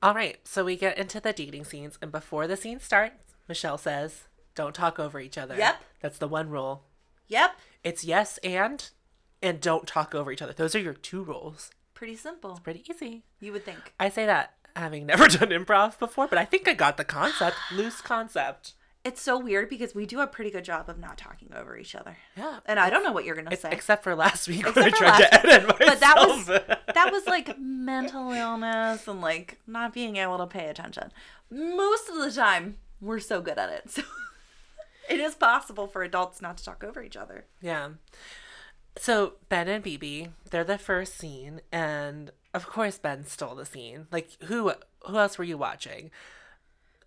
All right, so we get into the dating scenes, and before the scene starts, Michelle says, "Don't talk over each other." Yep. that's the one rule. Yep. It's yes and, and don't talk over each other. Those are your two rules. Pretty simple. Pretty easy. You would think. I say that having never *laughs* done improv before, but I think I got the concept. *gasps* Loose concept. It's so weird because we do a pretty good job of not talking over each other. Yeah. And I don't know what you're gonna say. Except for last week Except when I tried to edit myself. but that was *laughs* that was like mental illness and like not being able to pay attention. Most of the time, we're so good at it. So *laughs* it is possible for adults not to talk over each other. Yeah. So Ben and BeBe, they're the first scene, and of course Ben stole the scene. Like who who else were you watching?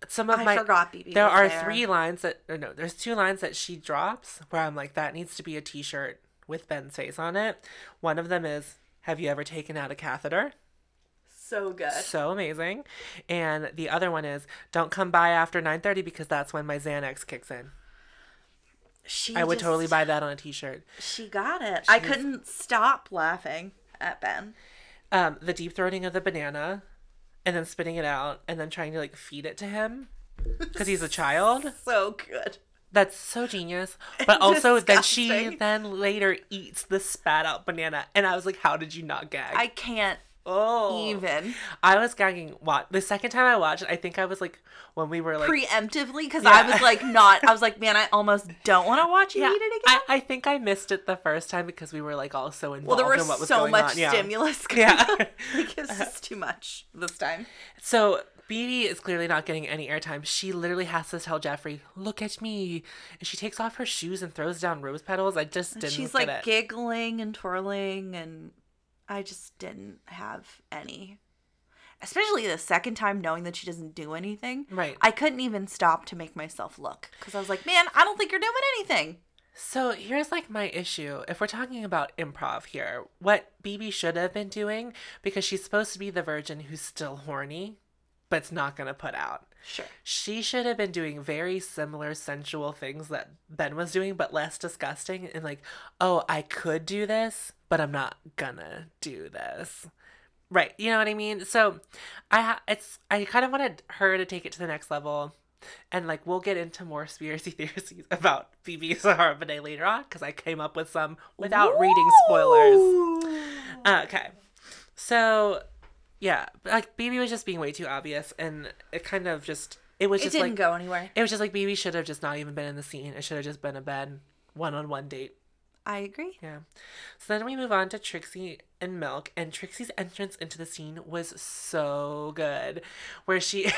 Some of I my forgot BeBe There are there. three lines that or no, there's two lines that she drops where I'm like that needs to be a T-shirt with Ben's face on it. One of them is Have you ever taken out a catheter? So good. So amazing. And the other one is Don't come by after 9:30 because that's when my Xanax kicks in. She I would just- totally buy that on a T-shirt. She got it. I couldn't stop laughing at Ben. um, the deep throating of the banana and then spitting it out and then trying to like feed it to him because he's a *laughs* child. So good. That's so genius. *laughs* But also, then she then later eats the spat out banana, and I was like, "How did you not gag?" I can't oh, even I was gagging. What the second time I watched it, I think I was like when we were like. preemptively because Yeah. I was like not. I was like, man, I almost don't want to watch you yeah, eat it again. I, I think I missed it the first time because we were like all so involved well, there was in what was so much on. Stimulus. *laughs* Yeah. *laughs* like it's just too much this time. So BeBe is clearly not getting any airtime. She literally has to tell Jeffrey, "Look at me," and she takes off her shoes and throws down rose petals. I just didn't. She's like it. giggling and twirling, and I just didn't have any. Especially the second time, knowing that she doesn't do anything. Right. I couldn't even stop to make myself look because I was like, man, I don't think you're doing anything. So here's like my issue. If we're talking about improv here, what BeBe should have been doing, because she's supposed to be the virgin who's still horny, but's not gonna put out. Sure. She should have been doing very similar sensual things that Ben was doing, but less disgusting. And like, oh, I could do this, but I'm not gonna do this. Right. You know what I mean? So I ha- it's I kind of wanted her to take it to the next level. And like we'll get into more conspiracy *laughs* theories about BeBe Zahara Benet later on because I came up with some without reading spoilers. Uh, okay. So, yeah, like BeBe was just being way too obvious, and it kind of just it was It just didn't like go anywhere. it was just like BeBe should have just not even been in the scene. It should have just been a bad one-on-one date. I agree. Yeah. So then we move on to Trixie and Milk, and Trixie's entrance into the scene was so good, where she *laughs*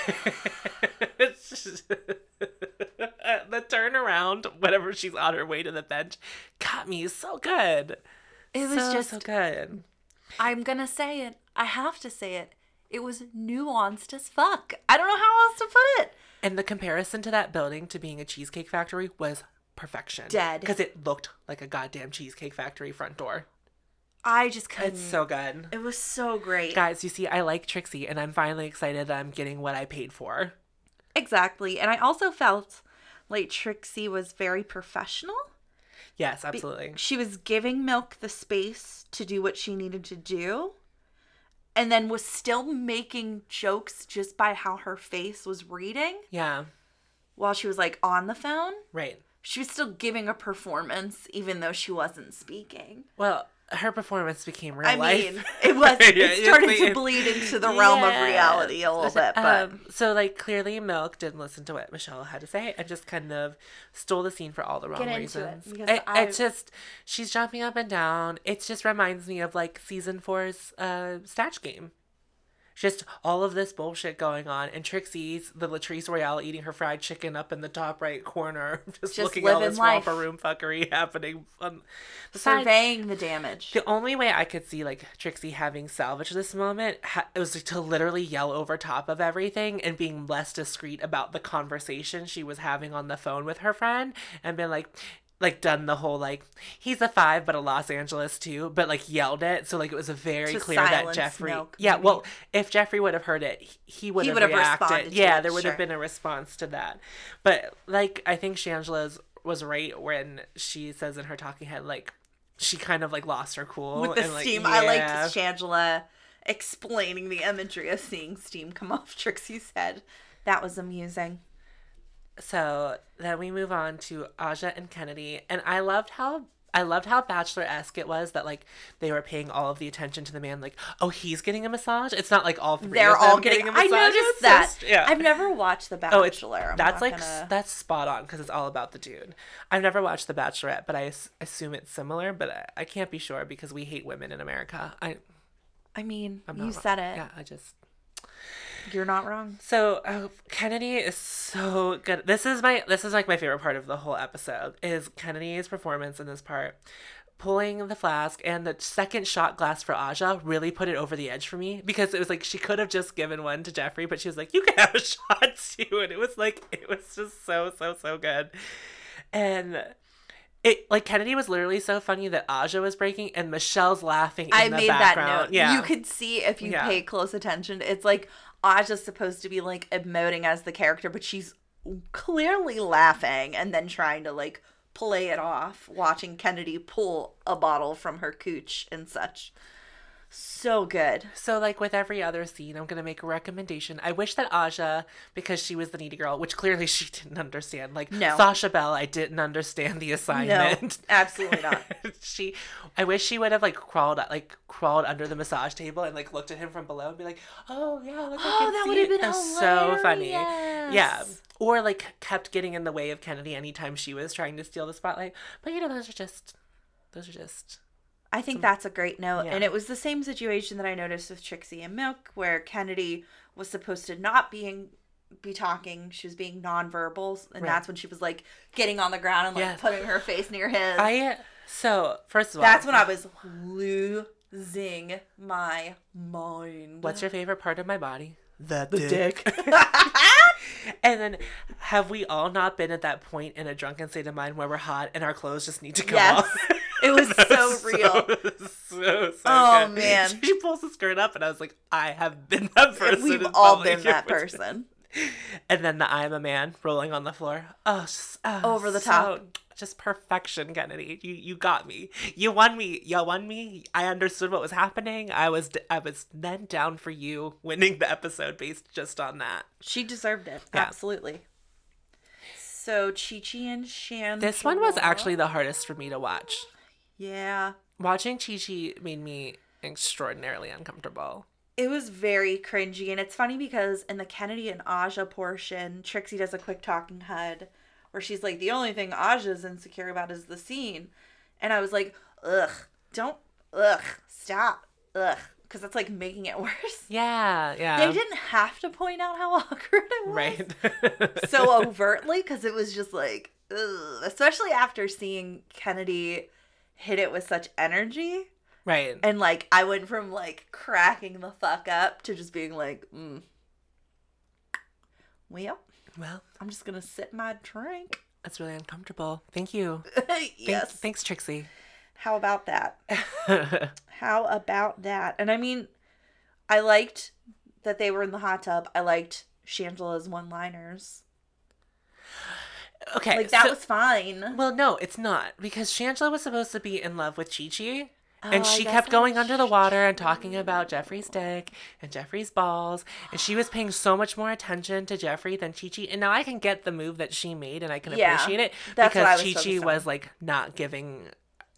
the turnaround whenever she's on her way to the bench got me so good. It was So, just so good. I'm gonna say it. I have to say it. It was nuanced as fuck. I don't know how else to put it. And the comparison to that building to being a cheesecake factory was perfection. Dead. Because it looked like a goddamn cheesecake factory front door. I just couldn't. It's so good. it was so great. Guys, you see, I like Trixie, and I'm finally excited that I'm getting what I paid for. Exactly. And I also felt like Trixie was very professional. Yes, absolutely. She was giving Milk the space to do what she needed to do. And then was still making jokes just by how her face was reading Yeah, while she was like on the phone. right. She was still giving a performance even though she wasn't speaking. Well, her performance became real I life. mean, it was. *laughs* Yeah, It started to bleed into the realm of reality a little bit, but Um, so like clearly Milk didn't listen to what Michelle had to say and just kind of stole the scene for all the wrong it, reasons. It, I- it's just she's jumping up and down. It just reminds me of like season four's uh Snatch game. Just all of this bullshit going on, and Trixie's the Latrice Royale eating her fried chicken up in the top right corner, *laughs* just, Just looking at all this life. romper room fuckery *laughs* happening. On the side. surveying the damage. The only way I could see like Trixie having salvaged this moment ha- was to literally yell over top of everything and being less discreet about the conversation she was having on the phone with her friend and been like like done the whole like he's a five but a Los Angeles too but like yelled it so like it was very To clear that Jeffrey Milk, yeah maybe. well if Jeffrey would have heard it he, would He have reacted responded yeah there would sure. have been a response to that but like I think Shangela's was right when she says in her talking head like she kind of like lost her cool with the and, like, steam. I liked. Shangela explaining the imagery of seeing steam come off *laughs* Trixie's head. That was amusing. So then we move on to Aja and Kennedy, and I loved how I loved how bachelor esque it was that like they were paying all of the attention to the man. Like, oh, he's getting a massage. It's not like all 3 They're of them all getting. a massage. I noticed so that. yeah. I've never watched The Bachelor. Oh, it's. I'm that's like gonna- that's spot on because it's all about the dude. I've never watched The Bachelorette, but I assume it's similar. But I, I can't be sure because we hate women in America. I I mean, you wrong. said it. Yeah, I just You're not wrong. So uh, Kennedy is so good. This is my this is like my favorite part of the whole episode is Kennedy's performance in this part. Pulling the flask and the second shot glass for Aja really put it over the edge for me because it was like she could have just given one to Jeffrey, but she was like, "You can have a *laughs* shot too," and it was like it was just so so so good, and it like Kennedy was literally so funny that Aja was breaking and Michelle's laughing. In I the made that note. Yeah, You could see if you Yeah. pay close attention. It's like Aja's supposed to be like emoting as the character, but she's clearly laughing and then trying to like play it off, watching Kennedy pull a bottle from her cooch and such. So good. So, like with every other scene, I'm gonna make a recommendation. I wish that Aja, because she was the needy girl, which clearly she didn't understand. Like No. Sasha Velour, I didn't understand the assignment. No, absolutely not. *laughs* she, I wish she would have like crawled, like crawled under the massage table and like looked at him from below and be like, "Oh yeah, look, Oh, that would have been so funny. Yeah. Or like kept getting in the way of Kennedy anytime she was trying to steal the spotlight. But you know, those are just, those are just I think that's a great note. Yeah. And it was the same situation that I noticed with Trixie and Milk, where Kennedy was supposed to not being be talking. She was being nonverbal, and Right. that's when she was like getting on the ground and like Yes. putting her face near his. I. Uh, so first of all, that's when I was losing my mind. What's your favorite part of my body? The, dick? *laughs* *laughs* and then, have we all not been at that point in a drunken state of mind where we're hot and our clothes just need to come Yes. off? *laughs* It was *laughs* so real. *laughs* So, so Oh, good. man. She pulls the skirt up, and I was like, I have been that person. We've all been that person. *laughs* And then the I'm a man rolling on the floor. Oh, just, oh, Over the so- top. Just perfection, Kennedy. You you got me. You won me. You won me. I understood what was happening. I was I was then down for you winning the episode based just on that. She deserved it. Yeah. Absolutely. So Chi Chi and Shan. This one was actually the hardest for me to watch. Yeah. Watching Chi Chi made me extraordinarily uncomfortable. It was very cringy, and it's funny because in the Kennedy and Aja portion, Trixie does a quick talking head where she's like, "The only thing Aja's insecure about is the scene," and I was like, "Ugh, don't, ugh, stop, ugh," because that's like making it *laughs* worse. Yeah, yeah. They didn't have to point out how *laughs* awkward it was, right. so *laughs* overtly, because it was just like, ugh, especially after seeing Kennedy hit it with such energy. right. And like I went from like cracking the fuck up to just being like, mm. well, Well, I'm just gonna sip my drink. that's really uncomfortable. Thank you. *laughs* Yes. Thanks, Trixie. How about that? *laughs* How about that? And I mean, I liked that they were in the hot tub. I liked Shangela's one-liners. Okay. Like that so- was fine. Well, no, it's not because Shangela was supposed to be in love with Chi Chi. Oh, And she kept going under the water and talking about Jeffrey's dick and Jeffrey's balls. And she was paying so much more attention to Jeffrey than Chi Chi. And now I can get the move that she made and I can Yeah, appreciate it because Chi Chi was like not giving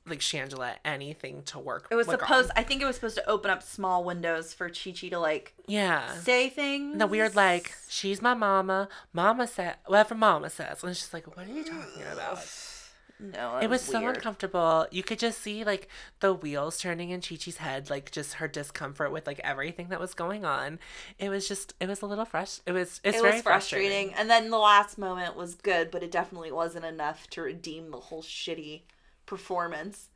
like Shangela anything to work. It was work supposed. on. I think it was supposed to open up small windows for Chi Chi to like yeah. say things. The weird like she's my mama. Mama said whatever mama says, and she's like what are you talking about? *sighs* No, It was, so weird. uncomfortable. You could just see like the wheels turning in Chi Chi's head, like just her discomfort with like everything that was going on. It was just it was a little fresh. It was it's it very was frustrating. And then the last moment was good, but it definitely wasn't enough to redeem the whole shitty performance.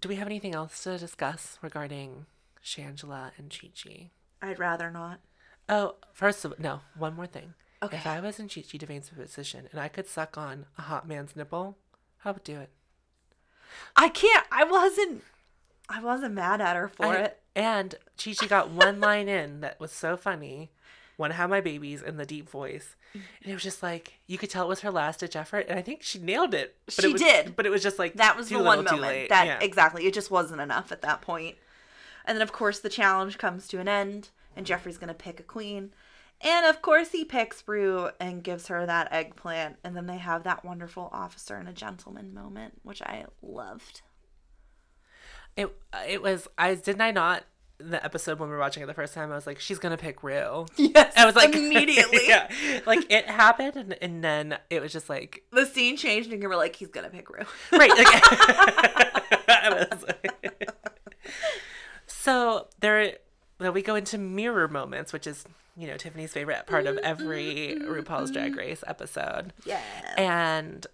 Do we have anything else to discuss regarding Shangela and Chi Chi? I'd rather not. Oh, first of all, no, one more thing. Okay. If I was in Chi Chi DeVayne's position and I could suck on a hot man's nipple, I would do it. I can't. I wasn't. I wasn't mad at her for I- it. And Chi Chi got one line in that was so funny. Want to have my babies in the deep voice, and it was just like you could tell it was her last ditch effort, and I think she nailed it. But She it was, did. but it was just like That was the little, one moment. That yeah. exactly. It just wasn't enough at that point. And then of course the challenge comes to an end, and Jeffrey's gonna pick a queen. And of course he picks Rue and gives her that eggplant, and then they have that wonderful officer and a gentleman moment, which I loved. It it was I didn't I not the episode when we were watching it the first time I was like she's gonna pick Rue. Yes, I was like immediately. *laughs* yeah, like it happened and, and then it was just like The scene changed, and you were like, "He's gonna pick Rue." *laughs* right. Like, *laughs* was so there then we go into mirror moments, which is you know Tiffany's favorite part of mm-hmm, every mm-hmm, RuPaul's Drag mm-hmm. Race episode. yeah. and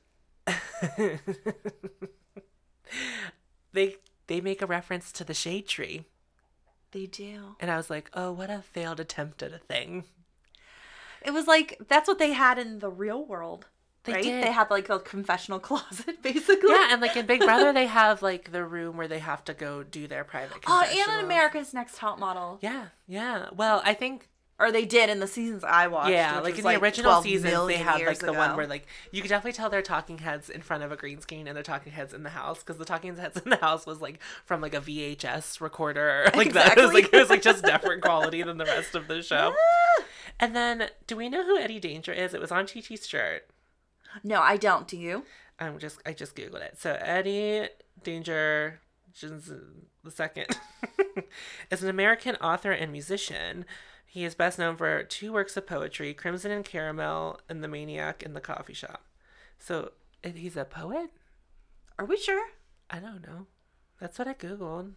they they make a reference to the shade tree They do. and i was like oh what a failed attempt at a thing It was like that's what they had in the real world. They right? did. They had like a confessional *laughs* closet, basically. yeah and like in big brother they have like the room where they have to go do their private Oh, and in America's Next Top Model. yeah yeah well i think Or they did in the seasons I watched. yeah like in the original 12 seasons they had like the one where like you could definitely tell they're talking heads in front of a green screen and they're talking heads in the house because the talking heads *laughs* in the house was like from like a vhs recorder *laughs* like that it was like it was like just different quality than the rest of the *laughs* show ah. And then, do we know who Eddie Danger is? It was on Chi Chi's shirt. No, I don't. Do you? I'm just, I just googled it. So Eddie Danger the second is an American author and musician. He is best known for two works of poetry: Crimson and Caramel and The Maniac in the Coffee Shop. So he's a poet. Are we sure? I don't know. That's what I googled.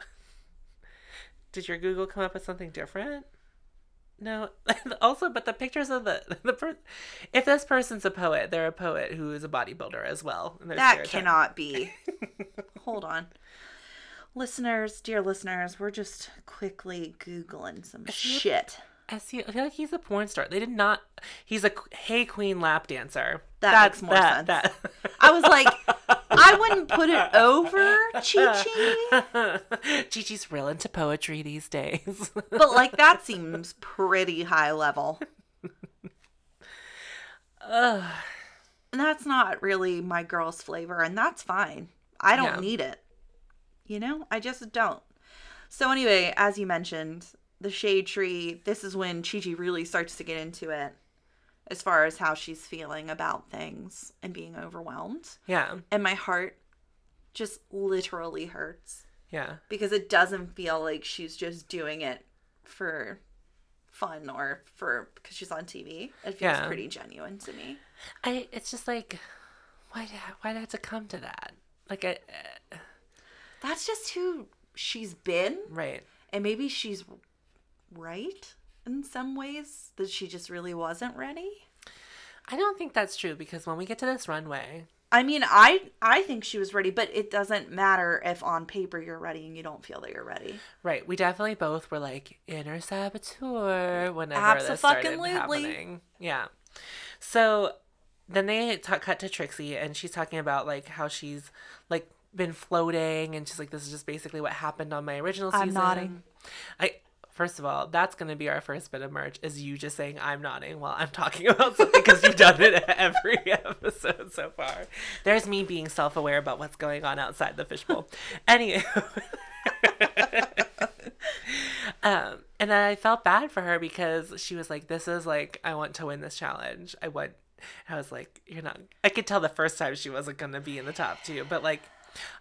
*laughs* Did your Google come up with something different? No. *laughs* also, but the pictures of the *laughs* the per- if this person's a poet, they're a poet who is a bodybuilder as well. That cannot be. Hold on. Listeners, dear listeners, we're just quickly Googling some shit. I see. I feel like he's a porn star. They did not. He's a hey queen lap dancer. That That's makes more that, sense. That. I was like, I wouldn't put it *laughs* over Chi Chi, *laughs* Chi Chi's real into poetry these days. *laughs* but like that seems pretty high level. *sighs* Ugh. And that's not really my girl's flavor, and that's fine. I don't Yeah. need it. You know, I just don't. So anyway, as you mentioned, the shade tree, this is when Chi Chi really starts to get into it as far as how she's feeling about things and being overwhelmed. yeah. And my heart just literally hurts Yeah. because it doesn't feel like she's just doing it for fun or for because she's on TV. It feels Yeah. pretty genuine to me. I. It's just like, why? did, Why did it have to come to that? Like, I. Uh, That's just who she's been. right. And maybe she's right in some ways that she just really wasn't ready. I don't think that's true because when we get to this runway, I mean, I I think she was ready, but it doesn't matter if on paper you're ready and you don't feel that you're ready. right? We definitely both were like inner saboteur whenever this started happening. Yeah. So then they cut to Trixie, and she's talking about like how she's been floating, and she's like, "This is just basically what happened on my original season." I'm nodding. I. First of all, that's going to be our first bit of merch is you just saying I'm nodding while I'm talking *laughs* about something because you've done it *laughs* every episode so far. There's me being self-aware about what's going on outside the fishbowl. *laughs* anyway, um, and I felt bad for her because she was like, "This is like I want to win this challenge. I want." I was like, "You're not." I could tell the first time she wasn't going to be in the top two, but like,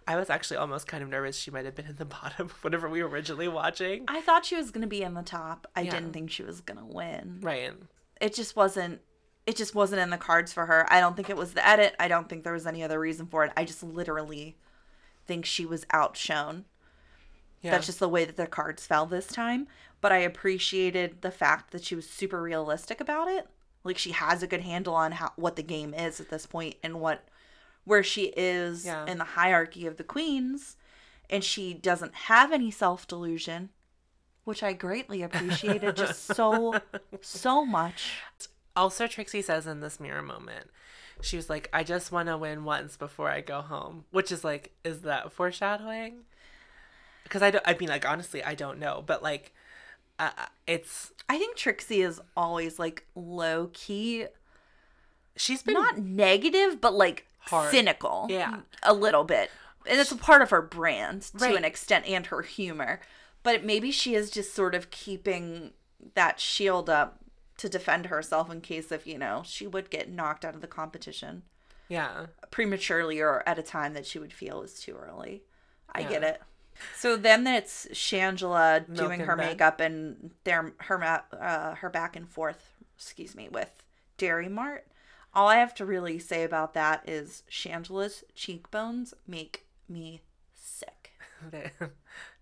I was actually almost kind of nervous she might have been in the *laughs* bottom whenever we were originally watching. I thought she was going to be in the top. I Yeah. didn't think she was going to win. Right. It just wasn't it just wasn't in the cards for her. I don't think it was the edit. I don't think there was any other reason for it. I just literally think she was outshone. Yeah. That's just the way that the cards fell this time. But I appreciated the fact that she was super realistic about it. Like she has a good handle on how what the game is at this point and what where she is Yeah. in the hierarchy of the queens. And she doesn't have any self delusion, which I greatly appreciated just *laughs* so so much. Also, Trixie says in this mirror moment, she was like, I just want to win once before I go home. Which is like, is that foreshadowing? Because I don't, I mean, like, honestly, I don't know. But like, uh, it's, I think Trixie is always like low key, she's been, not negative, but like Hard. cynical. Yeah. A little bit. And it's a part of her brand to Right. an extent and her humor. But maybe she is just sort of keeping that shield up to defend herself in case of, you know, she would get knocked out of the competition yeah. prematurely or at a time that she would feel is too early. I Yeah. get it. So then it's Shangela Milk doing her makeup and their her uh, her back and forth, excuse me, with Dairy Mart. All I have to really say about that is Shangela's cheekbones make me sick. *laughs* They're,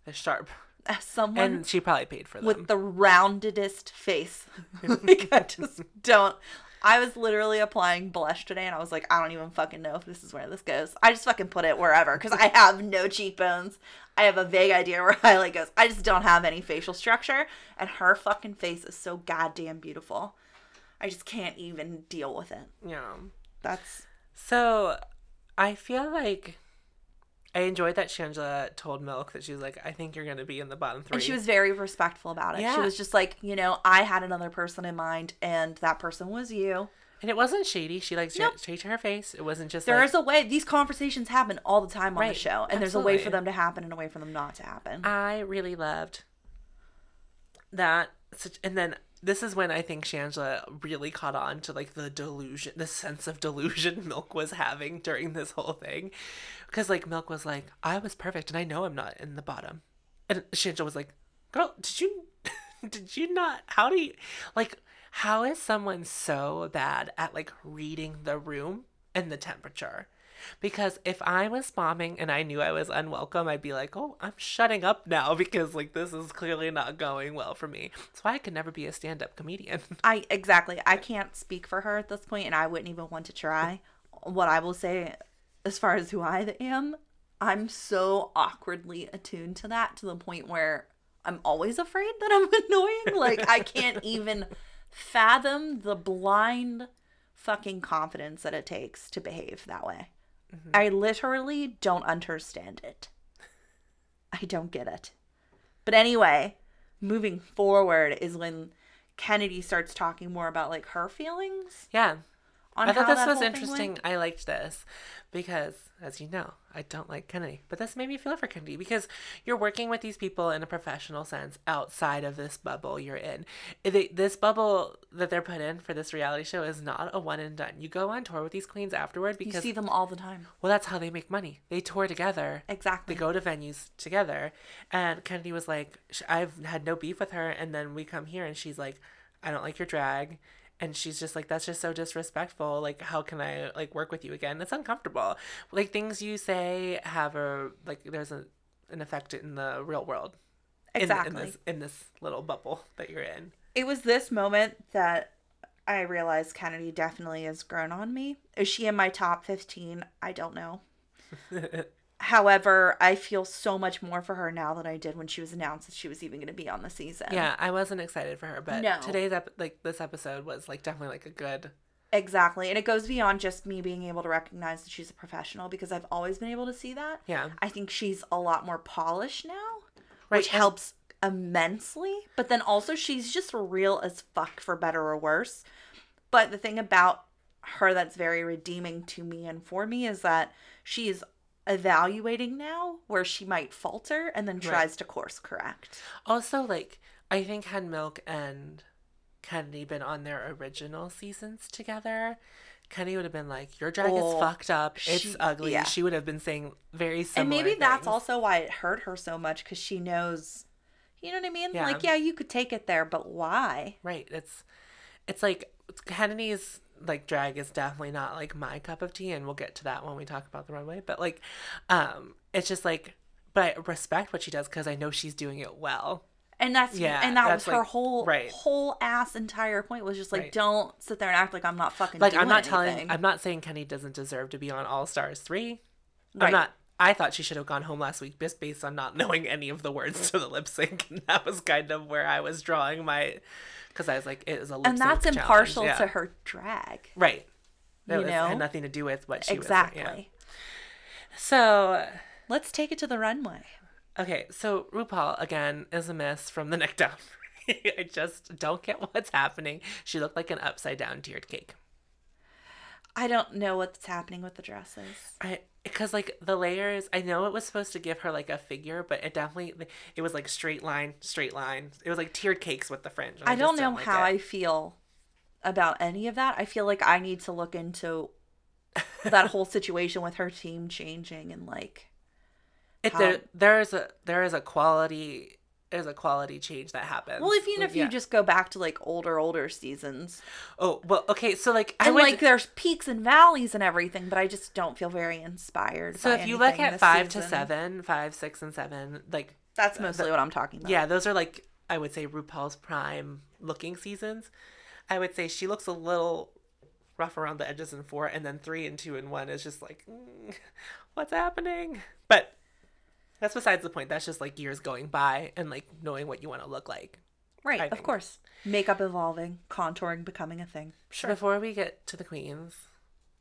they're sharp. As someone And she probably paid for them. with the roundedest face, *laughs* *laughs* like I just don't. I was literally applying blush today, and I was like, I don't even fucking know if this is where this goes. I just fucking put it wherever because I have no cheekbones. I have a vague idea where highlight goes. I just don't have any facial structure, and her fucking face is so goddamn beautiful. I just can't even deal with it. yeah. That's So I feel like I enjoyed that Shangela told Milk that she was like, I think you're going to be in the bottom three. and she was very respectful about it. Yeah. She was just like, you know, I had another person in mind, and that person was you. and it wasn't shady. She like Nope. straight to her face. It wasn't just There like, is a way. These conversations happen all the time on Right, the show, and there's a way for them to happen and a way for them not to happen. I really loved that. And then this is when I think Shangela really caught on to like the delusion, the sense of delusion *laughs* Milk was having during this whole thing. Because like Milk was like, I was perfect and I know I'm not in the bottom. And Shangela was like, girl, did you, *laughs* did you not, how do you, like, how is someone so bad at like reading the room and the temperature? Because if I was bombing and I knew I was unwelcome, I'd be like, oh, I'm shutting up now *laughs* because like this is clearly not going well for me. That's why I could never be a stand up comedian. *laughs* I exactly. I can't speak for her at this point, and I wouldn't even want to try. What I will say, as far as who I am, I'm so awkwardly attuned to that to the point where I'm always afraid that I'm *laughs* annoying. Like I can't even fathom the blind fucking confidence that it takes to behave that way. Mm-hmm. I literally don't understand it. I don't get it. But anyway, moving forward is when Kennedy starts talking more about like her feelings yeah. I thought this was interesting. went. I liked this because, as you know, I don't like Kennedy, but this made me feel for Kennedy because you're working with these people in a professional sense outside of this bubble you're in. They, this bubble that they're put in for this reality show is not a one and done. You go on tour with these queens afterward because You see them all the time. well, that's how they make money. They tour together. Exactly. They go to venues together. And Kennedy was like, I've had no beef with her. And then we come here and she's like, I don't like your drag. And she's just like, that's just so disrespectful. Like, how can I like work with you again? It's uncomfortable. Like things you say have a like there's a an effect in the real world. In- Exactly. In, this in this little bubble that you're in. It was this moment that I realized Kennedy definitely has grown on me. Is she in my top 15? I don't know. *laughs* However, I feel so much more for her now than I did when she was announced that she was even going to be on the season. Yeah, I wasn't excited for her, but No. today's ep- like this episode was like definitely like a good. Exactly. And it goes beyond just me being able to recognize that she's a professional because I've always been able to see that. Yeah. I think she's a lot more polished now, Right, which helps immensely. But then also, she's just real as fuck, for better or worse. But the thing about her that's very redeeming to me and for me is that she is evaluating now where she might falter and then tries to course correct. Also, like, I think had Milk and Kennedy been on their original seasons together, Kenny would have been like, "Your drag Oh, is fucked up. It's she- ugly." yeah. She would have been saying very similar. and maybe that's also why it hurt her so much because she knows, you know what I mean? Yeah. Like, yeah, you could take it there, but why? right. It's it's like Kennedy's like drag is definitely not like my cup of tea, and we'll get to that when we talk about the runway. But like, um, it's just like, but I respect what she does because I know she's doing it well. And that's Yeah, and that was her like, whole right. whole ass entire point was just like Right. don't sit there and act like I'm not fucking Like, I'm not anything. telling, I'm not saying Kenny doesn't deserve to be on All Stars three. Right. I'm not. I thought she should have gone home last week just based on not *laughs* knowing any of the words to the lip sync. And *laughs* that was kind of where I was drawing my, because I was like, it is a and that's impartial yeah. to her drag. Right. That You was- know? had nothing to do with what she exactly. was. Yeah. So Let's take it to the runway. okay, so RuPaul again is a miss from the neck down. *laughs* I just don't get what's happening. She looked like an upside down tiered cake. I don't know what's happening with the dresses. I because like the layers, I know it was supposed to give her like a figure, but it definitely it was like straight line, straight line. It was like tiered cakes with the fringe. and I don't know like how it. I feel about any of that. I feel like I need to look into that whole *laughs* situation with her team changing and like It, how- there, there is a there is a quality there's a quality change that happens. well, if even if Yeah. you just go back to like older older seasons oh well okay so like I and like there's peaks and valleys and everything, but I just don't feel very inspired. so if you look at five to seven, five, six, and seven, like that's mostly what I'm talking about. yeah, those are like I would say RuPaul's prime looking seasons. I would say she looks a little rough around the edges in four, and then three and two and one is just like, mm, what's happening? That's besides the point. That's just like years going by and like knowing what you want to look like. right. I of think. course, makeup evolving, contouring becoming a thing. Sure. Before we get to the queens,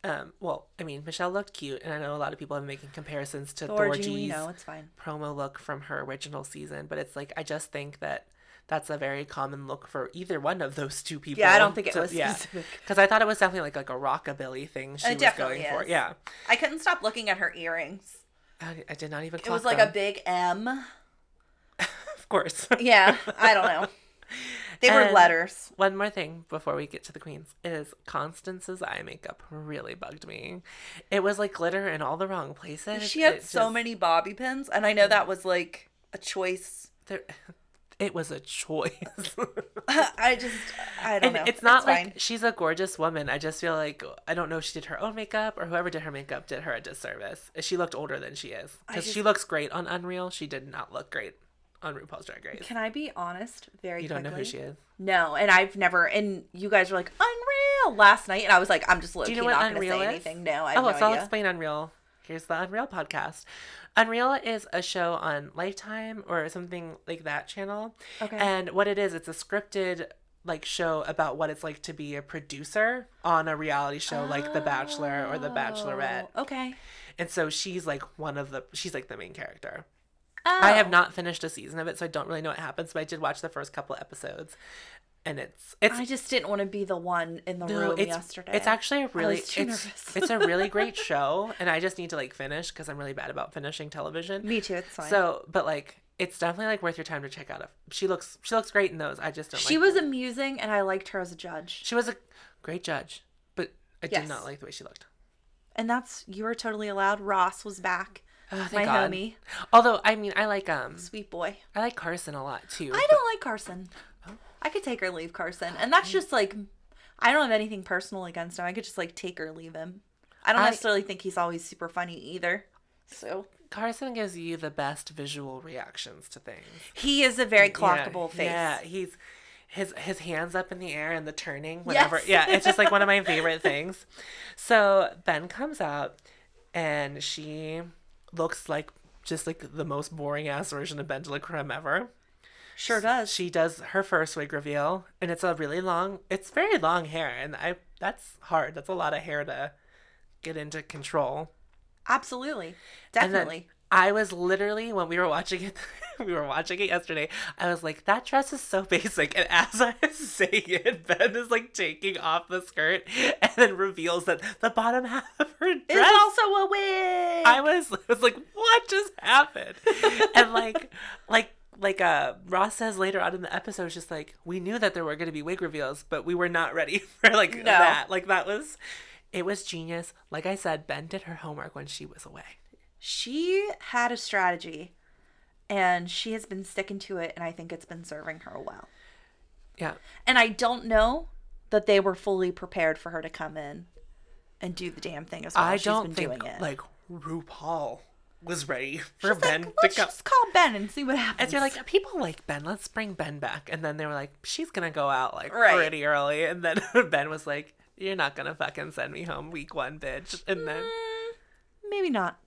um, well, I mean, Michelle looked cute, and I know a lot of people have been making comparisons to Thorgy, Thorgy's know it's fine. promo look from her original season, but it's like I just think that that's a very common look for either one of those two people. Yeah, I don't think it to- was yeah, specific. because I thought it was definitely like like a rockabilly thing she It was definitely going for. is. Yeah, I couldn't stop looking at her earrings. I, I did not even. It was like a big M. *laughs* of course. Yeah, I don't know. They were letters. One more thing before we get to the queens is Constance's eye makeup really bugged me. It was like glitter in all the wrong places. She had It so just- many bobby pins, and I know that was like a choice. There, it was a choice. *laughs* *laughs* I just, I don't and know. it's not like fine. she's a gorgeous woman. I just feel like I don't know if she did her own makeup or whoever did her makeup did her a disservice. She looked older than she is because she looks great on Unreal. She did not look great on RuPaul's Drag Race. Can I be honest? Very You don't know who she is. No, and I've never. And you guys were like unreal last night, and I was like, I'm just low Do you know what not Unreal say is? anything. No, I have oh, no so I'll idea. explain Unreal. Here's the Unreal podcast. Unreal is a show on Lifetime or something like that channel. Okay. And what it is, it's a scripted like show about what it's like to be a producer on a reality show like The Bachelor or The Bachelorette. Oh, Okay. And so she's like one of the she's like the main character. I oh. have Oh. not finished a season of it, so I don't really know what happens, but I did watch the first couple episodes. And it's it's I just didn't want to be the one in the no, room it's yesterday. it's actually a really it's, nervous. it's a really great *laughs* show, and I just need to like finish because I'm really bad about finishing television. me too. It's fine. So, but like it's definitely like worth your time to check out. If she looks she looks great in those. I just don't. she like was amusing, and I liked her as a judge. she was a great judge, but I Yes. did not like the way she looked. And that's you were totally allowed. Ross was back. Oh, my God. homie, Although I mean, I like um sweet boy. I like Carson a lot too. I don't like Carson. I could take or leave Carson, and that's just like I don't have anything personal against him. I could just like take or leave him. I don't I- necessarily think he's always super funny either. So Carson gives you the best visual reactions to things. he is a very Yeah, clockable face. Yeah, he's his his hands up in the air and the turning whatever. Yes. Yeah, it's just like one of my favorite things. So Ben comes out and she looks like just like the most boring ass version of BenDeLaCreme ever. Sure does. She does her first wig reveal and it's a really long it's very long hair and I that's hard. That's a lot of hair to get into control. Absolutely. Definitely. I was literally when we were watching it, *laughs* we were watching it yesterday. I was like, "That dress is so *laughs* basic." And as I was *laughs* saying it, Ben is like taking off the skirt and then reveals that the bottom half of her dress is also a wig. I was, I was like, "What just happened?" and like, like, like uh, Ross says later on in the episode, just like we knew that there were going to be wig reveals, but we were not ready *laughs* for like No. that. Like that was. It was genius. Like I said, Ben did her homework when she was away. She had a strategy and she has been sticking to it and I think it's been serving her well. Yeah. And I don't know that they were fully prepared for her to come in and do the damn thing as well. I She's don't been think doing it. like RuPaul was ready for She's Ben like, to let's come. just call Ben and see what happens. And they're like, people like Ben. Let's bring Ben back. And then they were like, she's gonna go out like Right. pretty early. And then *laughs* Ben was like, you're not gonna fucking send me home week one, bitch. And then mm, maybe not.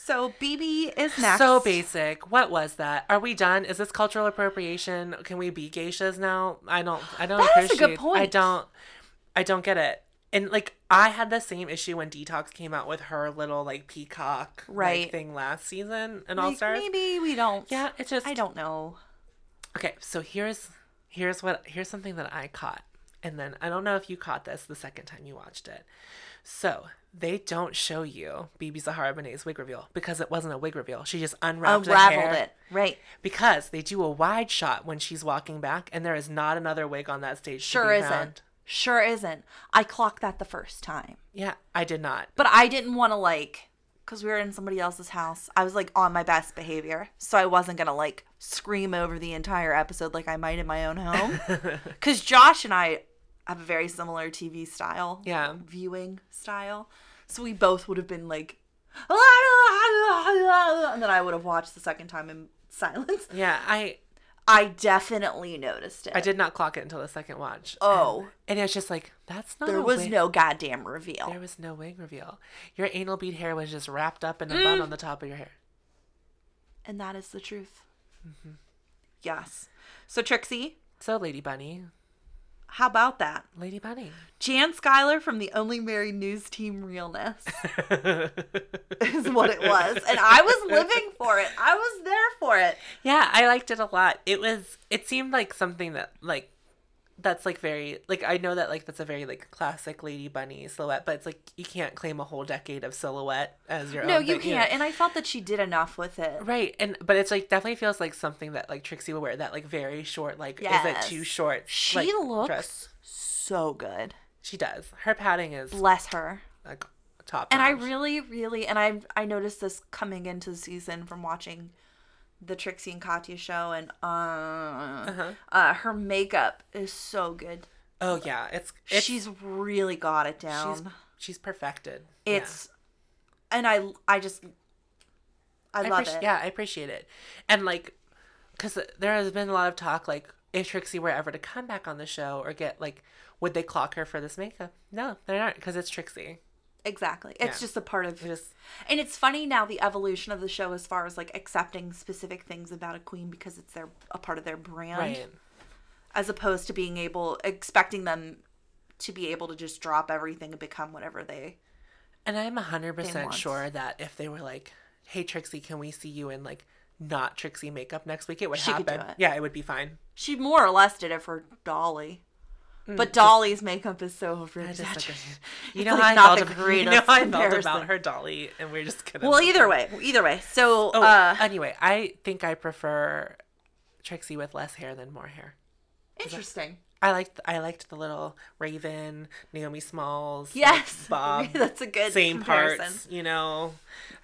So BeBe is next. so basic. What was that? Are we done? Is this cultural appropriation? Can we be geishas now? I don't. I don't appreciate. That is a good point. I don't. I don't get it. And like I had the same issue when Detox came out with her little like peacock like, Right. thing last season and All Like, Stars. Maybe we don't. Yeah, it's just I don't know. Okay, so here's here's what here's something that I caught. And then I don't know if you caught this the second time you watched it. So they don't show you BeBe Zahara Benet's wig reveal because it wasn't a wig reveal. She just unwrapped Unraveled hair. it. Right. Because they do a wide shot when she's walking back, and there is not another wig on that stage. Sure isn't. found. Sure isn't. I clocked that the first time. Yeah, I did not. But I didn't want to like because we were in somebody else's house. I was like on my best behavior, so I wasn't gonna like scream over the entire episode like I might in my own home. *laughs* Because Josh and I have a very similar TV style, Yeah. viewing style. So we both would have been like, ah, ah, ah, and then I would have watched the second time in *laughs* silence. Yeah, I I definitely noticed it. I did not clock it until the second watch. Oh. and it was just like that's not. There was wig. no goddamn reveal. There was no wig reveal. Your anal bead hair was just wrapped up in a Mm. bun on the top of your hair. And that is the truth. Mm-hmm. Yes. So, Trixie, So, Lady Bunny, how about that? Lady Bunny. Jan Schuyler from the Only Married News Team Realness *laughs* is what it was. And I was living for it. I was there for it. Yeah, I liked it a lot. It was. It seemed like something that like. That's like very like I know that like that's a very like classic Lady Bunny silhouette, but it's like you can't claim a whole decade of silhouette as your No, own. No, you know? can't. And I felt that she did enough with it. Right, and but it's like definitely feels like something that like Trixie would wear. That like very short, like is it too short? She like, looks dress. so good. She does. Her padding is Bless her. like top. And I really, really, and I I noticed this coming into the season from watching the Trixie and Katya show, and uh, Uh-huh. uh her makeup is so good. Oh yeah, it's, it's she's really got it down. she's perfected. Yeah. it's, and I I just I, I love appreci- it. Yeah, I appreciate it, and like, because there has been a lot of talk like if Trixie were ever to come back on the show or get like, would they clock her for this makeup? No, they aren't because it's Trixie. Exactly. It's Yeah. just a part of It just And it's funny now the evolution of the show as far as like accepting specific things about a queen because it's their a part of their brand right. as opposed to being able expecting them to be able to just drop everything and become whatever they And I'm hundred percent want. sure that if they were like, "Hey Trixie, can we see you in like not Trixie makeup next week?" It would She could happen. do it. Yeah, it would be fine. She more or less did it for Dolly. But Dolly's makeup is so Mm, I just like You know like, how I felt you know how I felt about her dolly, and we're just gonna. Well, either way, either way. So, Oh, uh, anyway, I think I prefer Trixie with less hair than more hair. interesting. I liked I liked the little Raven, Naomi Smalls, Yes, *laughs* Bob, *laughs* that's a good same comparison. parts, you know.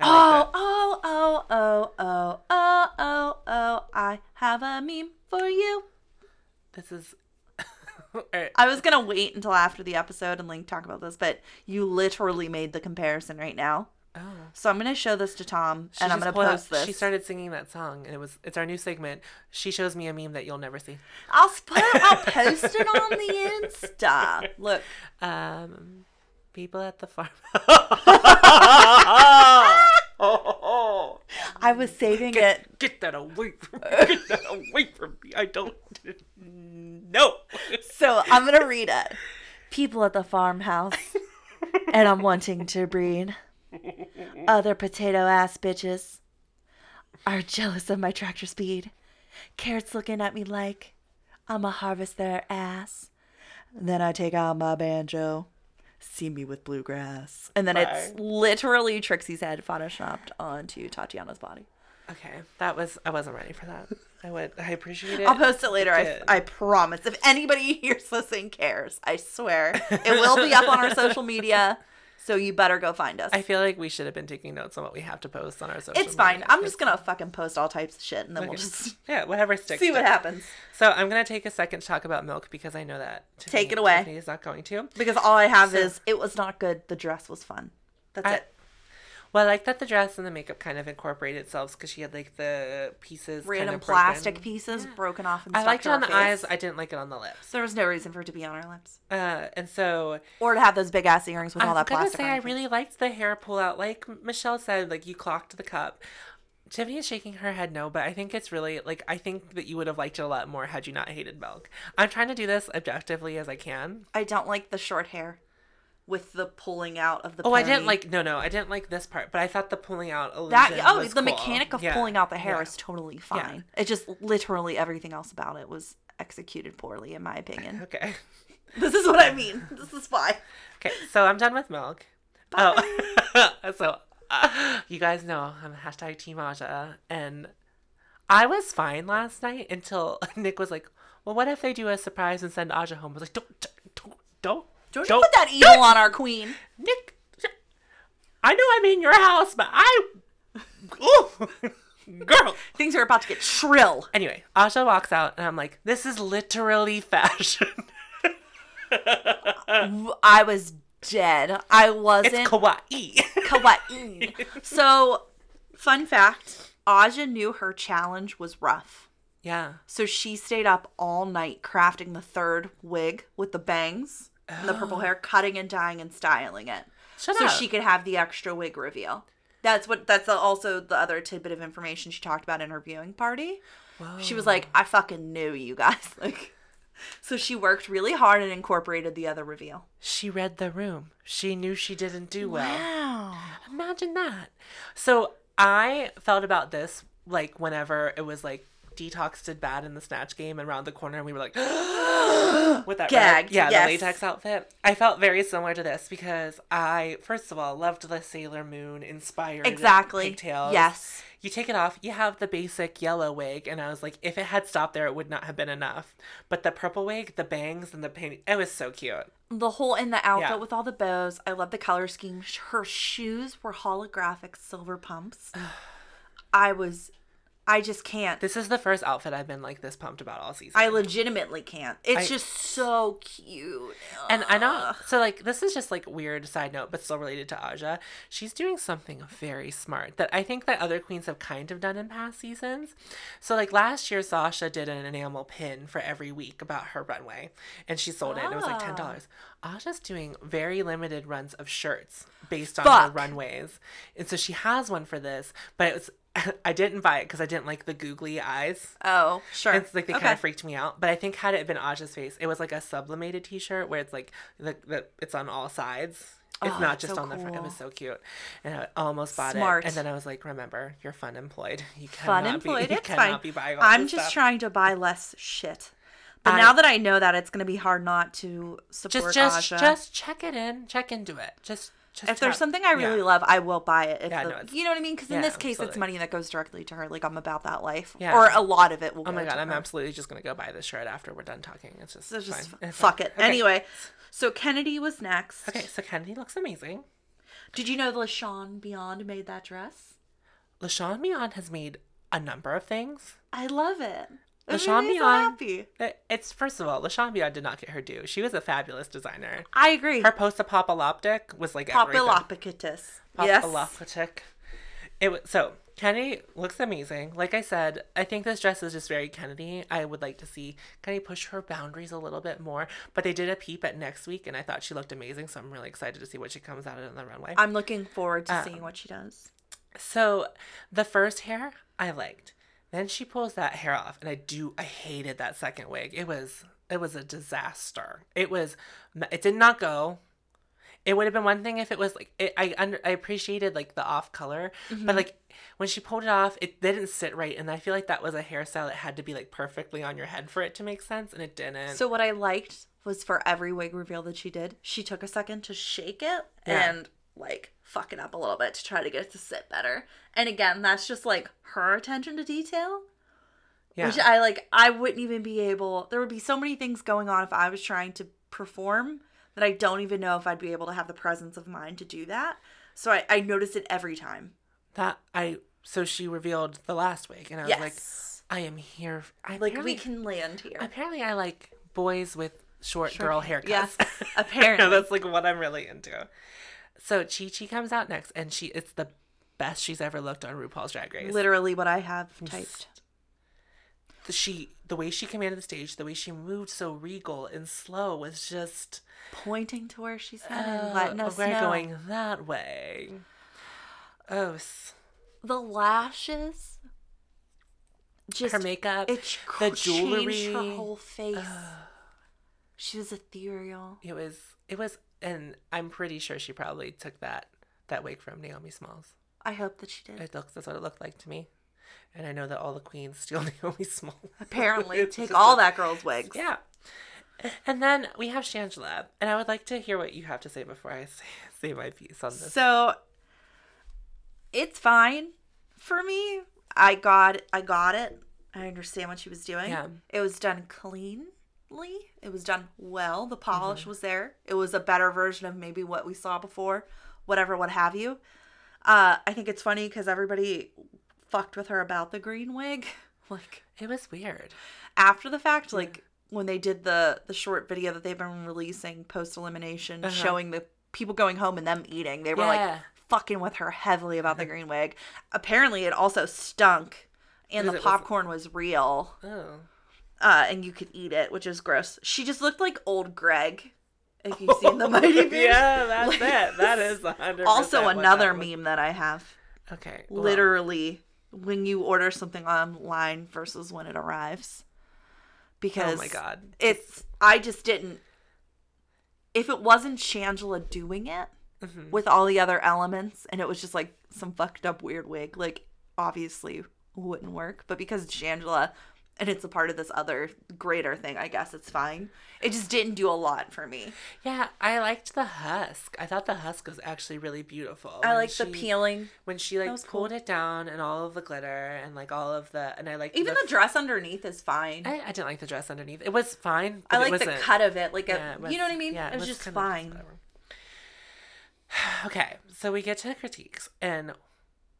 I Oh, like oh, oh, oh, oh, oh, oh, oh! I have a meme for you. This is. Alright, I was gonna wait until after the episode and like talk about this, but you literally made the comparison right now. oh. So I'm gonna show this to Tom, She and I'm gonna post this. She started singing that song, and it was it's our new segment. She shows me a meme that you'll never see. I'll put. I'll *laughs* post it on the Insta. Look, Um, people at the farm. *laughs* *laughs* I was saving it. Get that away from me! Get that away from me! I don't know. So I'm gonna read it. People at the farmhouse, and I'm wanting to breed. Other potato ass bitches are jealous of my tractor speed. Carrots looking at me like I'ma harvest their ass. Then I take out my banjo. See me with bluegrass. And then it's literally Trixie's head photoshopped onto Tatiana's body. Okay, that was I wasn't ready for that. I would. I appreciate it. I'll post it later. I, Good. I promise. If anybody *laughs* hears this and cares, I swear it will be up on our *laughs* social media. So you better go find us. I feel like we should have been taking notes on what we have to post on our social. it's fine. media. I'm just gonna fucking post all types of shit, and then we'll just *laughs* yeah, whatever sticks. see what sticks. happens. So I'm gonna take a second to talk about milk because I know that Take it away. Tiffany is not going to. Because all I have So- is it was not good. The dress was fun. That's I, it. Well, I like that the dress and the makeup kind of incorporate itself because she had like the pieces, Random kind of plastic pieces broken off. And I liked it on the eyes. I didn't like it on the lips. There was no reason for it to be on her lips, Uh, and so or to have those big ass earrings with I all that gonna plastic. say I face. really liked the hair pull out. Like Michelle said, like you clocked the cup. Tiffany is shaking her head no, but I think it's really like I think that you would have liked it a lot more had you not hated milk. I'm trying to do this objectively as I can. I don't like the short hair with the pulling out of the. Oh, I didn't like no no I didn't like this part, but I thought the pulling out illusion that. Oh, the cool. mechanic of Yeah, pulling out the hair yeah. is totally fine. It just literally everything else about it was executed poorly, in my opinion. *laughs* Okay. this is what I mean. This is why. Okay, so I'm done with milk. Oh, *laughs* so uh, you guys know I'm hashtag Team Aja, and I was fine last night until *laughs* Nick was like, "Well, what if they do a surprise and send Aja home?" I was like, "Don't, don't, don't, Don't, put that evil on our queen. Nick. I know I'm in your house, but I, ooh, *laughs* girl." Things are about to get shrill. Anyway, Aja walks out, and I'm like, "This is literally fashion. *laughs* I was dead. I wasn't. it's kawaii." *laughs* kawaii. so, fun fact Aja knew her challenge was rough. yeah. So she stayed up all night crafting the third wig with the bangs and the purple hair, cutting and dyeing and styling it. Shut so up. she could have the extra wig reveal. That's what that's also the other tidbit of information she talked about in her viewing party. She was like, I fucking knew you guys. *laughs* Like so she worked really hard and incorporated the other reveal. She read the room. She knew she didn't do well. Wow. Imagine that. So I felt about this like whenever it was like Detox did bad in the snatch game and around the corner and we were like *gasps* with that red- yeah, yes. the latex outfit. I felt very similar to this because I first of all loved the Sailor Moon inspired Exactly. pigtails. Yes. You take it off, you have the basic yellow wig, and I was like, if it had stopped there, it would not have been enough. But the purple wig, the bangs, and the paint, it was so cute. The whole in the outfit Yeah. with all the bows. I love the color scheme. Her shoes were holographic silver pumps. *sighs* I was I just can't. This is the first outfit I've been like this pumped about all season. I legitimately can't. It's I- just so cute. And I know, so like this is just like weird side note, but still related to Aja. She's doing something very smart that I think that other queens have kind of done in past seasons. So like last year, Sasha did an enamel pin for every week about her runway, and she sold it. and It was like ah. ten dollars. Aja's doing very limited runs of shirts based on her runways, and so she has one for this, but it was. *laughs* I didn't buy it because I didn't like the googly eyes. Oh, sure. It's like they Okay. kind of freaked me out. But I think had it been Aja's face, it was like a sublimated T-shirt where it's like the, the it's on all sides. It's Oh, not just so on the front. It was so cute, and I almost bought Smart. it. And then I was like, "Remember, you're fun employed. You Fun cannot *laughs* employed. Be, It's cannot fine. be buying all I'm just stuff. trying to buy less shit. But I- now that I know that, it's gonna be hard not to support Just, just, Aja. just check it in. Check into it. Just, just. if there's something I really yeah. love, I will buy it. If Yeah, the- no, you know what I mean? Because in this case, it's money that goes directly to her. Like I'm about that life, Yeah. or a lot of it will. Oh my god, I'm her. absolutely just gonna go buy this shirt after we're done talking. It's just, So just fuck it. Okay. Anyway, so Kennedy was next. Okay, so Kennedy looks amazing. Did you know Lashauwn Beyond made that dress? Lashauwn Beyond has made a number of things. I love it. Made so happy. It's first of all, Lashauwn Beyond did not get her due. She was a fabulous designer. I agree. Her post-apocalyptic was like everything. Populopicus. Yes. Apocalyptic. It was so Kennedy looks amazing. Like I said, I think this dress is just very Kennedy. I would like to see Kennedy push her boundaries a little bit more. But they did a peep at next week, and I thought she looked amazing. So I'm really excited to see what she comes out in on the runway. I'm looking forward to Um, seeing what she does. So the first hair I liked. Then she pulls that hair off, and I do I hated that second wig. It was it was a disaster. It was it did not go. It would have been one thing if it was like it, I under I appreciated like the off color, but mm-hmm. like when she pulled it off, it didn't sit right, and I feel like that was a hairstyle that had to be like perfectly on your head for it to make sense, and it didn't. So what I liked was for every wig reveal that she did, she took a second to shake it Yeah. and like fuck it up a little bit to try to get it to sit better. And again, that's just like her attention to detail. Yeah. Which I like I wouldn't even be able there would be so many things going on if I was trying to perform that I don't even know if I'd be able to have the presence of mind to do that. So I, I notice it every time. that I so she revealed the last week, and I was like, I am here. I Like, we can land here. Apparently, I like boys with short, girl haircuts. yes, *laughs* apparently. that's like what I'm really into. So Chi Chi comes out next, and she it's the best she's ever looked on RuPaul's Drag Race. Literally what I have typed. The, she the way she commanded the stage, the way she moved so regal and slow was just Pointing to where she's headed, uh, letting us we're know. going that way. Oh, the lashes just her makeup, it the jewelry. her whole face. She was ethereal. It was it was, and I'm pretty sure she probably took that that wig from Naomi Smalls. I hope that she did. It looks that's what it looked like to me. And I know that all the queens *laughs* steal Naomi Smalls. Apparently, *laughs* take all that girl's wigs. Yeah. And then we have Shangela, and I would like to hear what you have to say before I *laughs* say, say my piece on this. So it's fine for me. I got I got it. I understand what she was doing. Yeah. It was done It was done well. The polish Mm-hmm. was there. It was a better version of maybe what we saw before, whatever, what have you. Uh, I think it's funny because everybody fucked with her about the green wig. *laughs* Like It was weird. after the fact, like when they did the the short video that they've been releasing post elimination, Uh-huh. showing the people going home and them eating, they were Yeah. like fucking with her heavily about the green wig. Apparently, it also stunk, and the it was- popcorn was real, Oh. Uh, and you could eat it, which is gross. She just looked like old Greg. If you've seen the *laughs* Mighty Boosh. yeah, that's *laughs* it. That is a hundred. Also, percent what another that was. meme that I have. Okay. well, Literally, when you order something online versus when it arrives. Because Oh my god. it's I just didn't if it wasn't Shangela doing it Mm-hmm. with all the other elements and it was just like some fucked up weird wig, like obviously wouldn't work. But because Shangela and it's a part of this other greater thing, I guess it's fine. It just didn't do a lot for me. Yeah, I liked the husk. I thought the husk was actually really beautiful. I like the peeling. when she like was pulled cool. it down and all of the glitter and like all of the and I like Even the dress underneath is fine. I, I, I didn't like the dress underneath. It was fine. But like it the cut of it, like a, yeah, it you know what I mean? yeah, it was, just kinda fine. whatever. *sighs* Okay, so we get to critiques and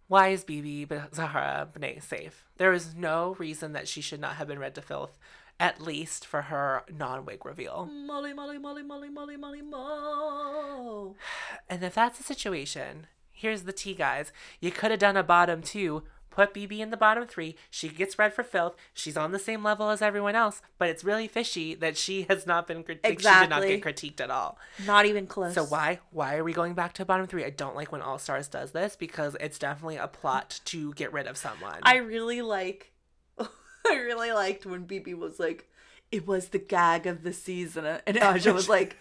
why is BeBe B- Zahara Benet safe? There is no reason that she should not have been read to filth, at least for her non-wig reveal. Molly, Molly, Molly, Molly, Molly, Molly, Mo. *sighs* And if that's the situation, here's the tea, guys. You could have done a bottom two. Put BeBe in the bottom three. She gets red for filth. She's on the same level as everyone else, but it's really fishy that she has not been critiqued. She did not get critiqued at all. Not even close. So why why are we going back to bottom three? I don't like when All Stars does this because it's definitely a plot to get rid of someone. I really like. *laughs* I really liked when BeBe was like, "It was the gag of the season," and *laughs* Aja was like,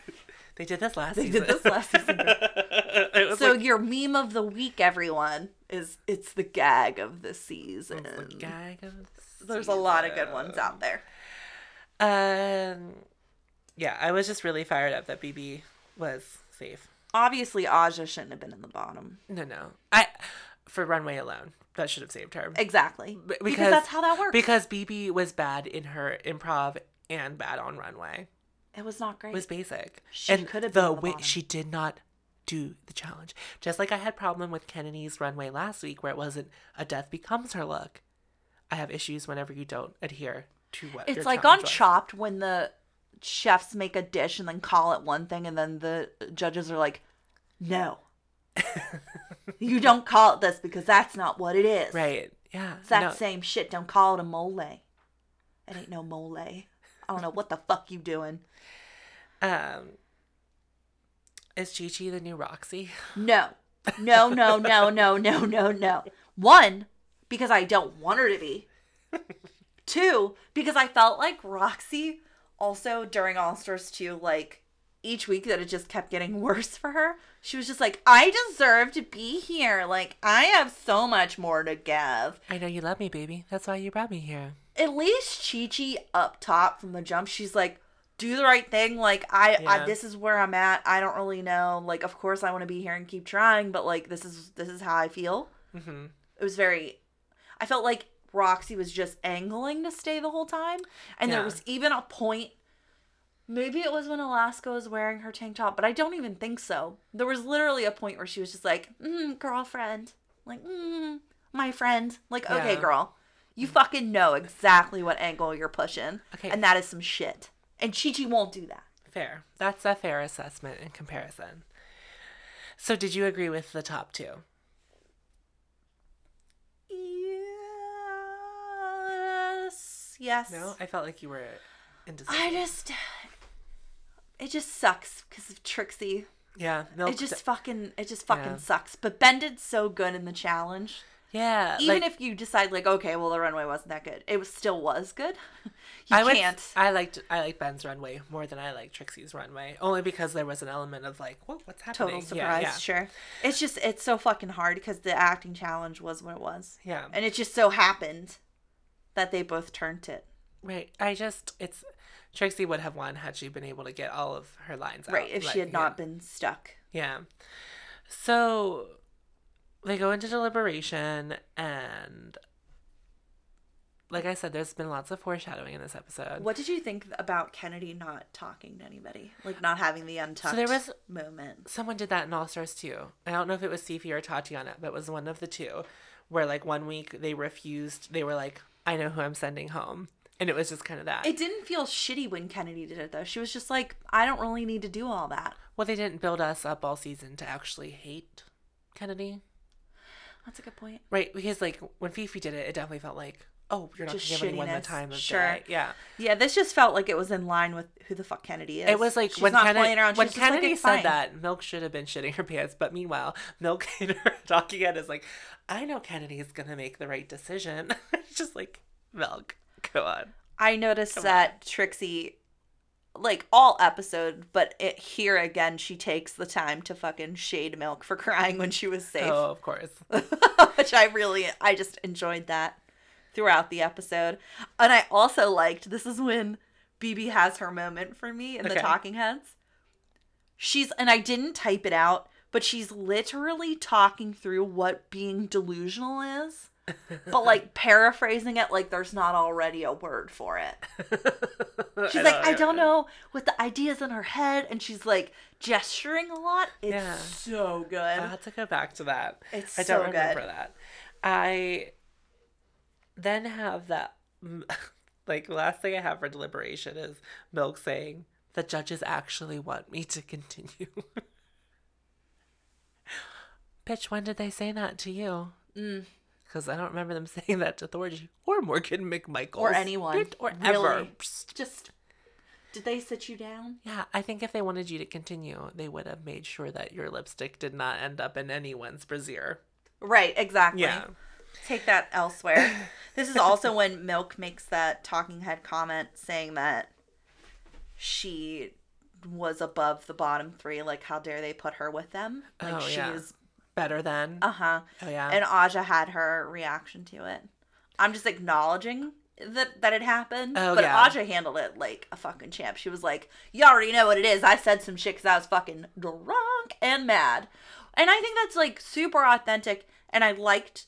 they did this last "They season. did this last season." *laughs* so like, your meme of the week, everyone, is it's the gag of the season. the gag of the There's a lot of good ones out there. Um, yeah, I was just really fired up that BeBe was safe. Obviously, Aja shouldn't have been in the bottom. No, no, I for runway alone that should have saved her. Exactly, B- because, that's how that works. Because BeBe was bad in her improv and bad on runway. It was not great. It was basic. She and could have the on the way bottom. she did not do the challenge. Just like I had problem with Kennedy's runway last week, where it wasn't a death becomes her look. I have issues whenever you don't adhere to what It's your like challenge on was. Chopped when the chefs make a dish and then call it one thing, and then the judges are like, "No, *laughs* you don't call it this because that's not what it is. Right. Yeah. It's that no, same shit. Don't call it a mole. It ain't no mole. I don't know what the fuck you doing. Um, is Chi Chi the new Roxxxy? No, no, no, no, no, no, no, no. One, because I don't want her to be. Two, because I felt like Roxxxy also during All Stars 2, like each week that it just kept getting *laughs* worse for her. She was just like, I deserve to be here. Like, I have so much more to give. I know you love me, baby. That's why you brought me here. At least Chi Chi up top from the jump, she's like, do the right thing. Like, I, Yeah. I this is where I'm at. I don't really know. Like, of course I want to be here and keep trying, but like, this is this is how I feel. hmm It was very. I felt like Roxxxy was just angling to stay the whole time. And there was even a point maybe it was when Alaska was wearing her tank top, but I don't even think so. There was literally a point where she was just like, mm, girlfriend. Like, mm, my friend. Like, okay, Yeah. girl. You fucking know exactly what angle you're pushing. Okay. And that is some shit. And Chi Chi won't do that. Fair. That's a fair assessment in comparison. So, did you agree with the top two? Yes. Yes. No, I felt like you were indecisive. I just. It just sucks because of Trixie. yeah, Milk. It just fucking. It just fucking Yeah. sucks. But Ben did so good in the challenge. Yeah. Even like, if you decide like, okay, well the runway wasn't that good, it was still was good. *laughs* You I can't. I liked I liked Ben's runway more than I liked Trixie's runway, only because there was an element of like, what what's happening? Total surprise, Yeah, yeah. sure. It's just it's so fucking hard because the acting challenge was what it was, yeah. and it just so happened that they both turned it. Right. I just it's Trixie would have won had she been able to get all of her lines out. Right, if like, she had yeah. not been stuck. Yeah. So they go into deliberation and like I said, there's been lots of foreshadowing in this episode. What did you think about Kennedy not talking to anybody, like not having the untucked there was- moment? Someone did that in All Stars too. I don't know if it was Phi Phi or Tatiana, but it was one of the two. Where like one week they refused. They were like, "I know who I'm sending home," and it was just kind of that. It didn't feel shitty when Kennedy did it though. She was just like, I don't really need to do all that. well, they didn't build us up all season to actually hate Kennedy, That's a good point. right? Because like when Phi Phi did it, it definitely felt like, "Oh, you're not Just giving anyone the shittiness. time of Sure. day." Yeah. Yeah, this just felt like it was in line with who the fuck Kennedy is. It was like She's when not Kennedy, playing around. when She's just like, Kennedy "It's said fine." that, Milk should have been shitting her pants. But meanwhile, *laughs* Milk in her talking head is like, I know Kennedy is gonna make the right decision. *laughs* it's just like Milk, go on. I noticed that Trixie, like all episode, but it, here again, she takes the time to fucking shade Milk for crying when she was safe, Oh, of course. *laughs* which I really, I just enjoyed that throughout the episode. And I also liked this is when BeBe has her moment for me in the Talking Heads. She's and I didn't type it out, but she's literally talking through what being delusional is. But like paraphrasing it like there's not already a word for it. *laughs* She's like, I don't know what the ideas in her head, and she's like gesturing a lot. It's Yeah. so good. I have to go back to that. It's I don't so remember good. that. I then have that *laughs* like last thing I have for deliberation is Milk saying the judges actually want me to continue. *laughs* Pitch, when did they say that to you? Mm. Because I don't remember them *laughs* saying that to Thorgy or Morgan McMichael Or anyone, or really. ever. Just did they sit you down? Yeah, I think if they wanted you to continue, they would have made sure that your lipstick did not end up in anyone's brassiere. Right, exactly. Yeah. Take that elsewhere. *laughs* this is also when Milk makes that talking head comment saying that she was above the bottom three. Like, how dare they put her with them? Like, Oh, she yeah. is. Better than. Uh huh. oh yeah. And Aja had her reaction to it. I'm just acknowledging that that it happened. Oh, but yeah. Aja handled it like a fucking champ. She was like, "You already know what it is. I said some shit because I was fucking drunk and mad," and I think that's like super authentic. And I liked,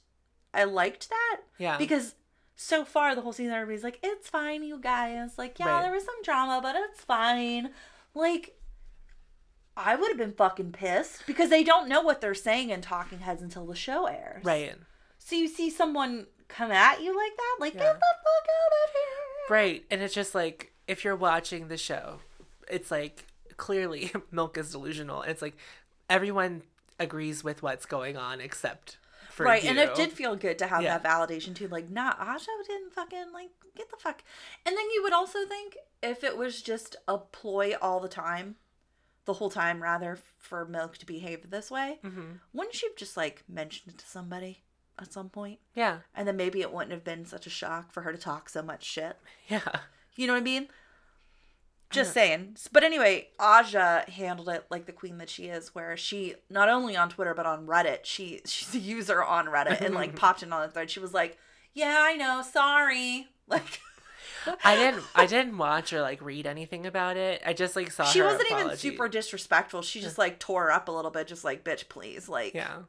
I liked that yeah. because so far the whole season everybody's like, "It's fine, you guys." Like, yeah, Right. there was some drama, but it's fine. Like. I would have been fucking pissed because they don't know what they're saying in Talking Heads until the show airs. right. So you see someone come at you like that, like Yeah. get the fuck out of here. Right. And it's just like if you're watching the show, it's like clearly *laughs* Milk is delusional. It's like everyone agrees with what's going on except for right, you. and it did feel good to have Yeah. that validation too. Like, nah, Aja didn't fucking like get the fuck. And then you would also think if it was just a ploy all the time, the whole time rather for Milk to behave this way, Mhm. wouldn't she have just like mentioned it to somebody at some point? Yeah. And then maybe it wouldn't have been such a shock for her to talk so much shit. Yeah. You know what I mean? Just saying. But anyway, Aja handled it like the queen that she is, where she not only on Twitter but on Reddit, she *laughs* she's a user on Reddit and like *laughs* popped in on the thread. She was like, "Yeah, I know, sorry." *laughs* Like I didn't I didn't watch or like read anything about it. I just like saw she her wasn't even super disrespectful. She just like tore up a little bit, just like, "Bitch, please, like, Yeah.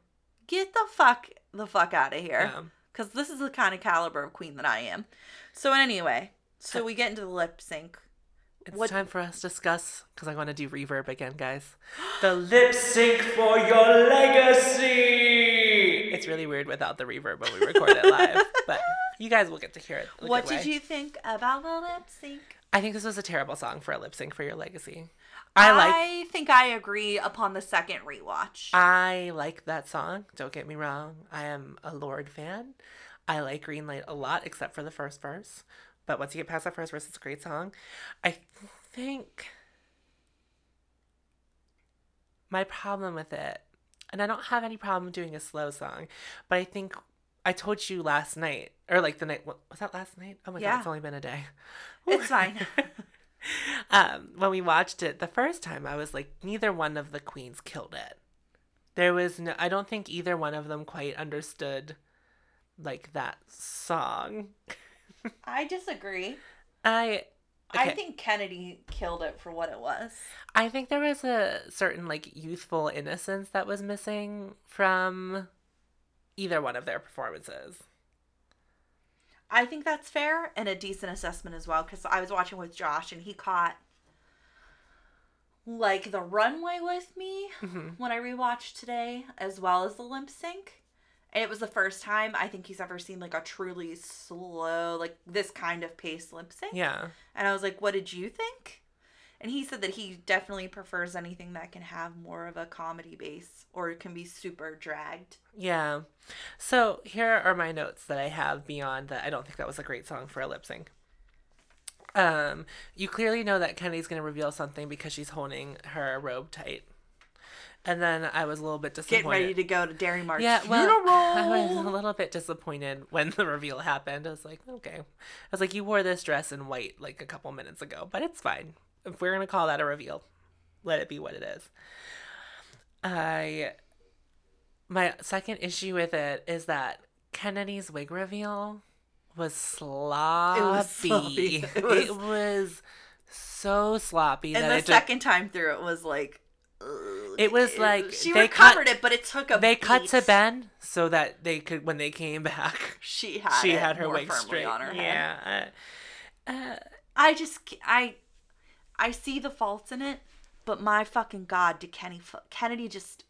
get the fuck the fuck out of here." Yeah. because this is the kind of caliber of queen that I am. So anyway, so we get into the lip sync. It's What- time for us to discuss because I want to do reverb again, guys. *gasps* The lip sync for your legacy. It's really weird without the reverb when we record it live, but *laughs* you guys will get to hear it. what did way. you think about the lip sync? I think this was a terrible song for a lip sync for your legacy. I like I think I agree upon the second rewatch. I like that song. Don't get me wrong. I am a Lorde fan. I like Green Light a lot, except for the first verse. But once you get past that first verse, it's a great song. I think my problem with it, and I don't have any problem doing a slow song, but I think I told you last night, or like the night, what, was that last night? Oh my Yeah. god, it's only been a day. it's fine. *laughs* um, when we watched it the first time, I was like, neither one of the queens killed it. There was no, I don't think either one of them quite understood like that song. *laughs* I disagree. I, I think Kennedy killed it for what it was. I think there was a certain like youthful innocence that was missing from either one of their performances. I think that's fair and a decent assessment as well because I was watching with Josh and he caught like the runway with me Mm-hmm. when I rewatched today as well as the lip sync. And it was the first time I think he's ever seen like a truly slow, like this kind of pace lip sync. Yeah. And I was like, what did you think? And he said that he definitely prefers anything that can have more of a comedy base or it can be super dragged. Yeah. So here are my notes that I have beyond that. I don't think that was a great song for a lip sync. Um, you clearly know that Kennedy's going to reveal something because she's holding her robe tight. And then I was a little bit disappointed. Get ready to go to Dairy Mart's yeah, well, *laughs* I was a little bit disappointed when the reveal happened. I was like, okay. I was like, you wore this dress in white like a couple minutes ago, but it's fine. If we're gonna call that a reveal, let it be what it is. I my second issue with it is that Kennedy's wig reveal was sloppy. It was, sloppy. *laughs* It It was, was- so sloppy and that the it just, second time through it was like It was like she they recovered cut- it but it took a they cut to. Ben so that they could when they came back she *laughs* had she had her wig straight. on her head. Yeah. Uh, uh, i just i i see the faults in it but my fucking god did kenny kennedy just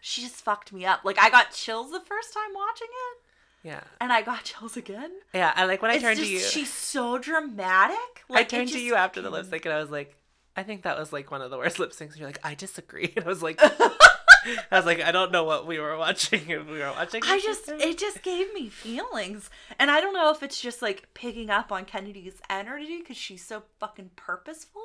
she just fucked me up. Like i got chills the first time watching it. Yeah. And i got *laughs* chills again. Yeah i like when i it's turned just to you. she's so dramatic. I like, it turned to you after the lip sync and i was like i think that was like one of the worst lip syncs you're like i disagree *laughs* and i was like *laughs* i was like i don't know what we were watching if we were watching I just it just gave me feelings, and I don't know if it's just like picking up on Kennedy's energy because she's so fucking purposeful.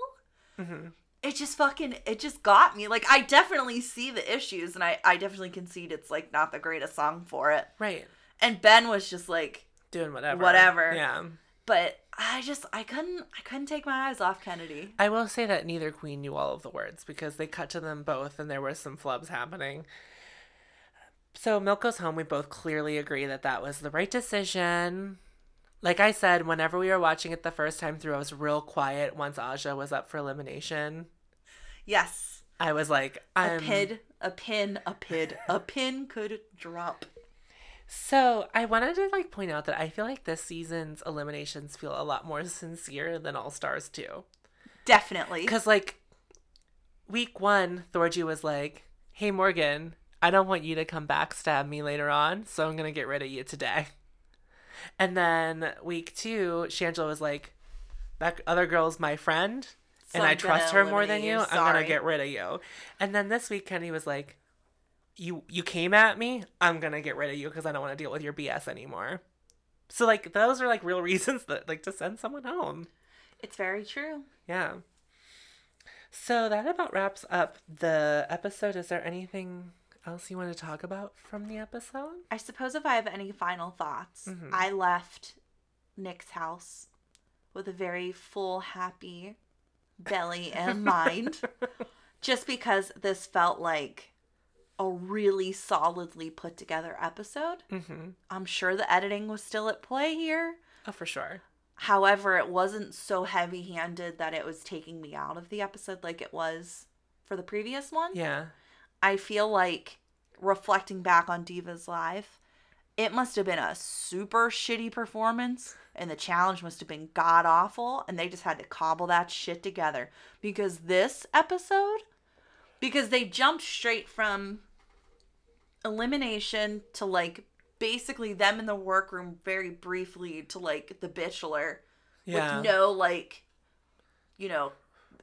Mm-hmm. It just fucking it just got me. Like I definitely see the issues, and I I definitely concede it's like not the greatest song for it. right And Ben was just like, doing whatever Whatever. yeah but I just I couldn't I couldn't take my eyes off Kennedy. I will say that neither queen knew all of the words because they cut to them both and there were some flubs happening. So Milk goes home. We both clearly agree that that was the right decision. Like I said, whenever we were watching it the first time through, I was real quiet once Aja was up for elimination. Yes, I was like, a I'm. pin, a pin, a pid, a pin could drop. So I wanted to like point out that I feel like this season's eliminations feel a lot more *laughs* sincere than All Stars too. Definitely. Because, like, week one, Thorgy was like, Hey, Morgan, I don't want you to come backstab me later on, so I'm going to get rid of you today. And then week two, Shangela was like, That other girl's my friend, So and I I'm trust her more than you. you. I'm gonna get rid of you. And then this week, Kenny was like, you you came at me i'm gonna get rid of you because i don't want to deal with your bs anymore so like those are like real *laughs* reasons that like to send someone home It's very true. yeah. So that about wraps up the episode. Is there anything else you want to talk about from the episode? I suppose if I have any final thoughts, Mhm. I left Nick's house with a very full, happy belly and *laughs* mind, just because this felt like a really solidly put together episode. Mm-hmm. I'm sure the editing was still at play here. Oh, for sure. However, it wasn't so heavy handed that it was taking me out of the episode like it was for the previous one. Yeah. I feel like reflecting back on Divas Live, it must have been a super shitty performance and the challenge must have been god awful and they just had to cobble that shit together because this episode because they jumped straight from elimination to like basically them in the workroom very briefly to like the bachelor Yeah. with no like you know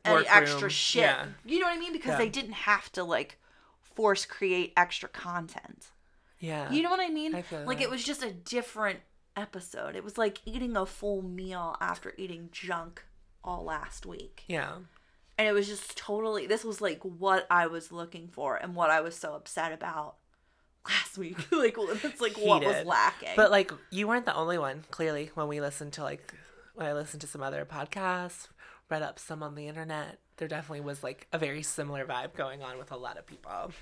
any Workroom, extra shit yeah. you know what i mean because Yeah. they didn't have to like force create extra content Yeah. you know what I mean? I feel like that. it was just a different episode. It was like eating a full meal after eating junk all last week. yeah. And it was just totally this was like what I was looking for and what I was so upset about last week. *laughs* like it's like what was lacking. But like you weren't the only one, clearly, when we listened to like when I listened to some other podcasts, read up some on the internet, there definitely was like a very similar vibe going on with a lot of people.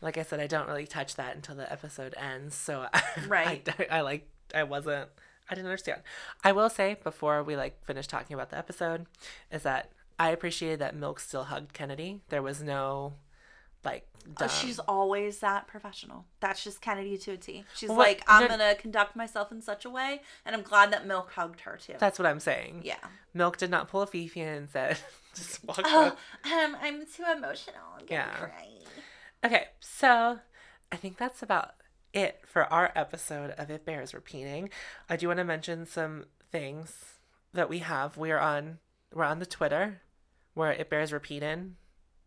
Like I said, I don't really touch that until the episode ends, so *laughs* Right. I, I like I wasn't I didn't understand. I will say before we like finish talking about the episode, is that I appreciated that Milk still hugged Kennedy. There was no like Uh, dumb. she's always that professional. That's just Kennedy to a T. She's like, I'm gonna conduct myself in such a way, and I'm glad that Milk hugged her too. That's what I'm saying. yeah. Milk did not pull a Phi Phi and said, *laughs* just walk Oh, up. um, I'm too emotional. I'm Yeah. cry. Okay, so I think that's about it for our episode of It Bears Repeating. I do want to mention some things that we have. We're on we're on the Twitter, where It Bears Repeating,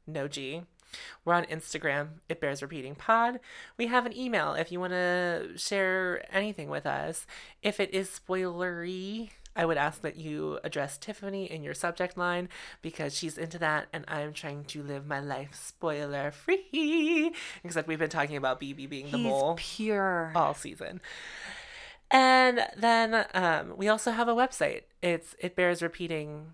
no G. We're on Instagram, It Bears Repeating Pod. We have an email if you want to share anything with us. If it is spoilery, I would ask that you address Tiffany in your subject line because she's into that and I'm trying to live my life spoiler free. Except we've been talking about BeBe being the mole pure. all season. And then um, we also have a website. It's It Bears Repeating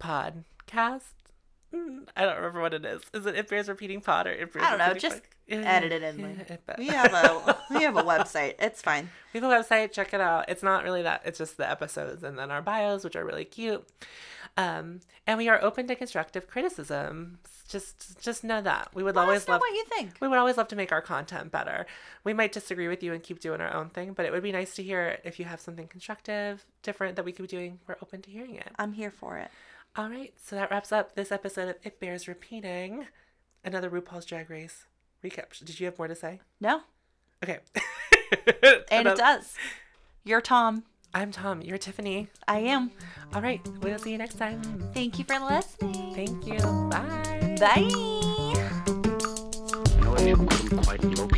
Podcast. Mm, I don't remember what it is. Is it It Bears Repeating Pod or It Bears I don't know. Just Pod- edit it in yeah, there. it be- We have a *laughs* we have a website. It's fine. we have a website. Check it out. It's not really that. It's just the episodes and then our bios, which are really cute. Um, and we are open to constructive criticism. Just, just know that we would Let always love. what you think. We would always love to make our content better. We might disagree with you and keep doing our own thing, but it would be nice to hear if you have something constructive, different that we could be doing. We're open to hearing it. I'm here for it. All right, so that wraps up this episode of It Bears Repeating. Another RuPaul's Drag Race recap. Did you have more to say? No, Okay. *laughs* and it does. You're Tom. I'm Tom. You're Tiffany. I am. All right, we'll see you next time. Thank you for listening. Thank you. Bye. Bye. No,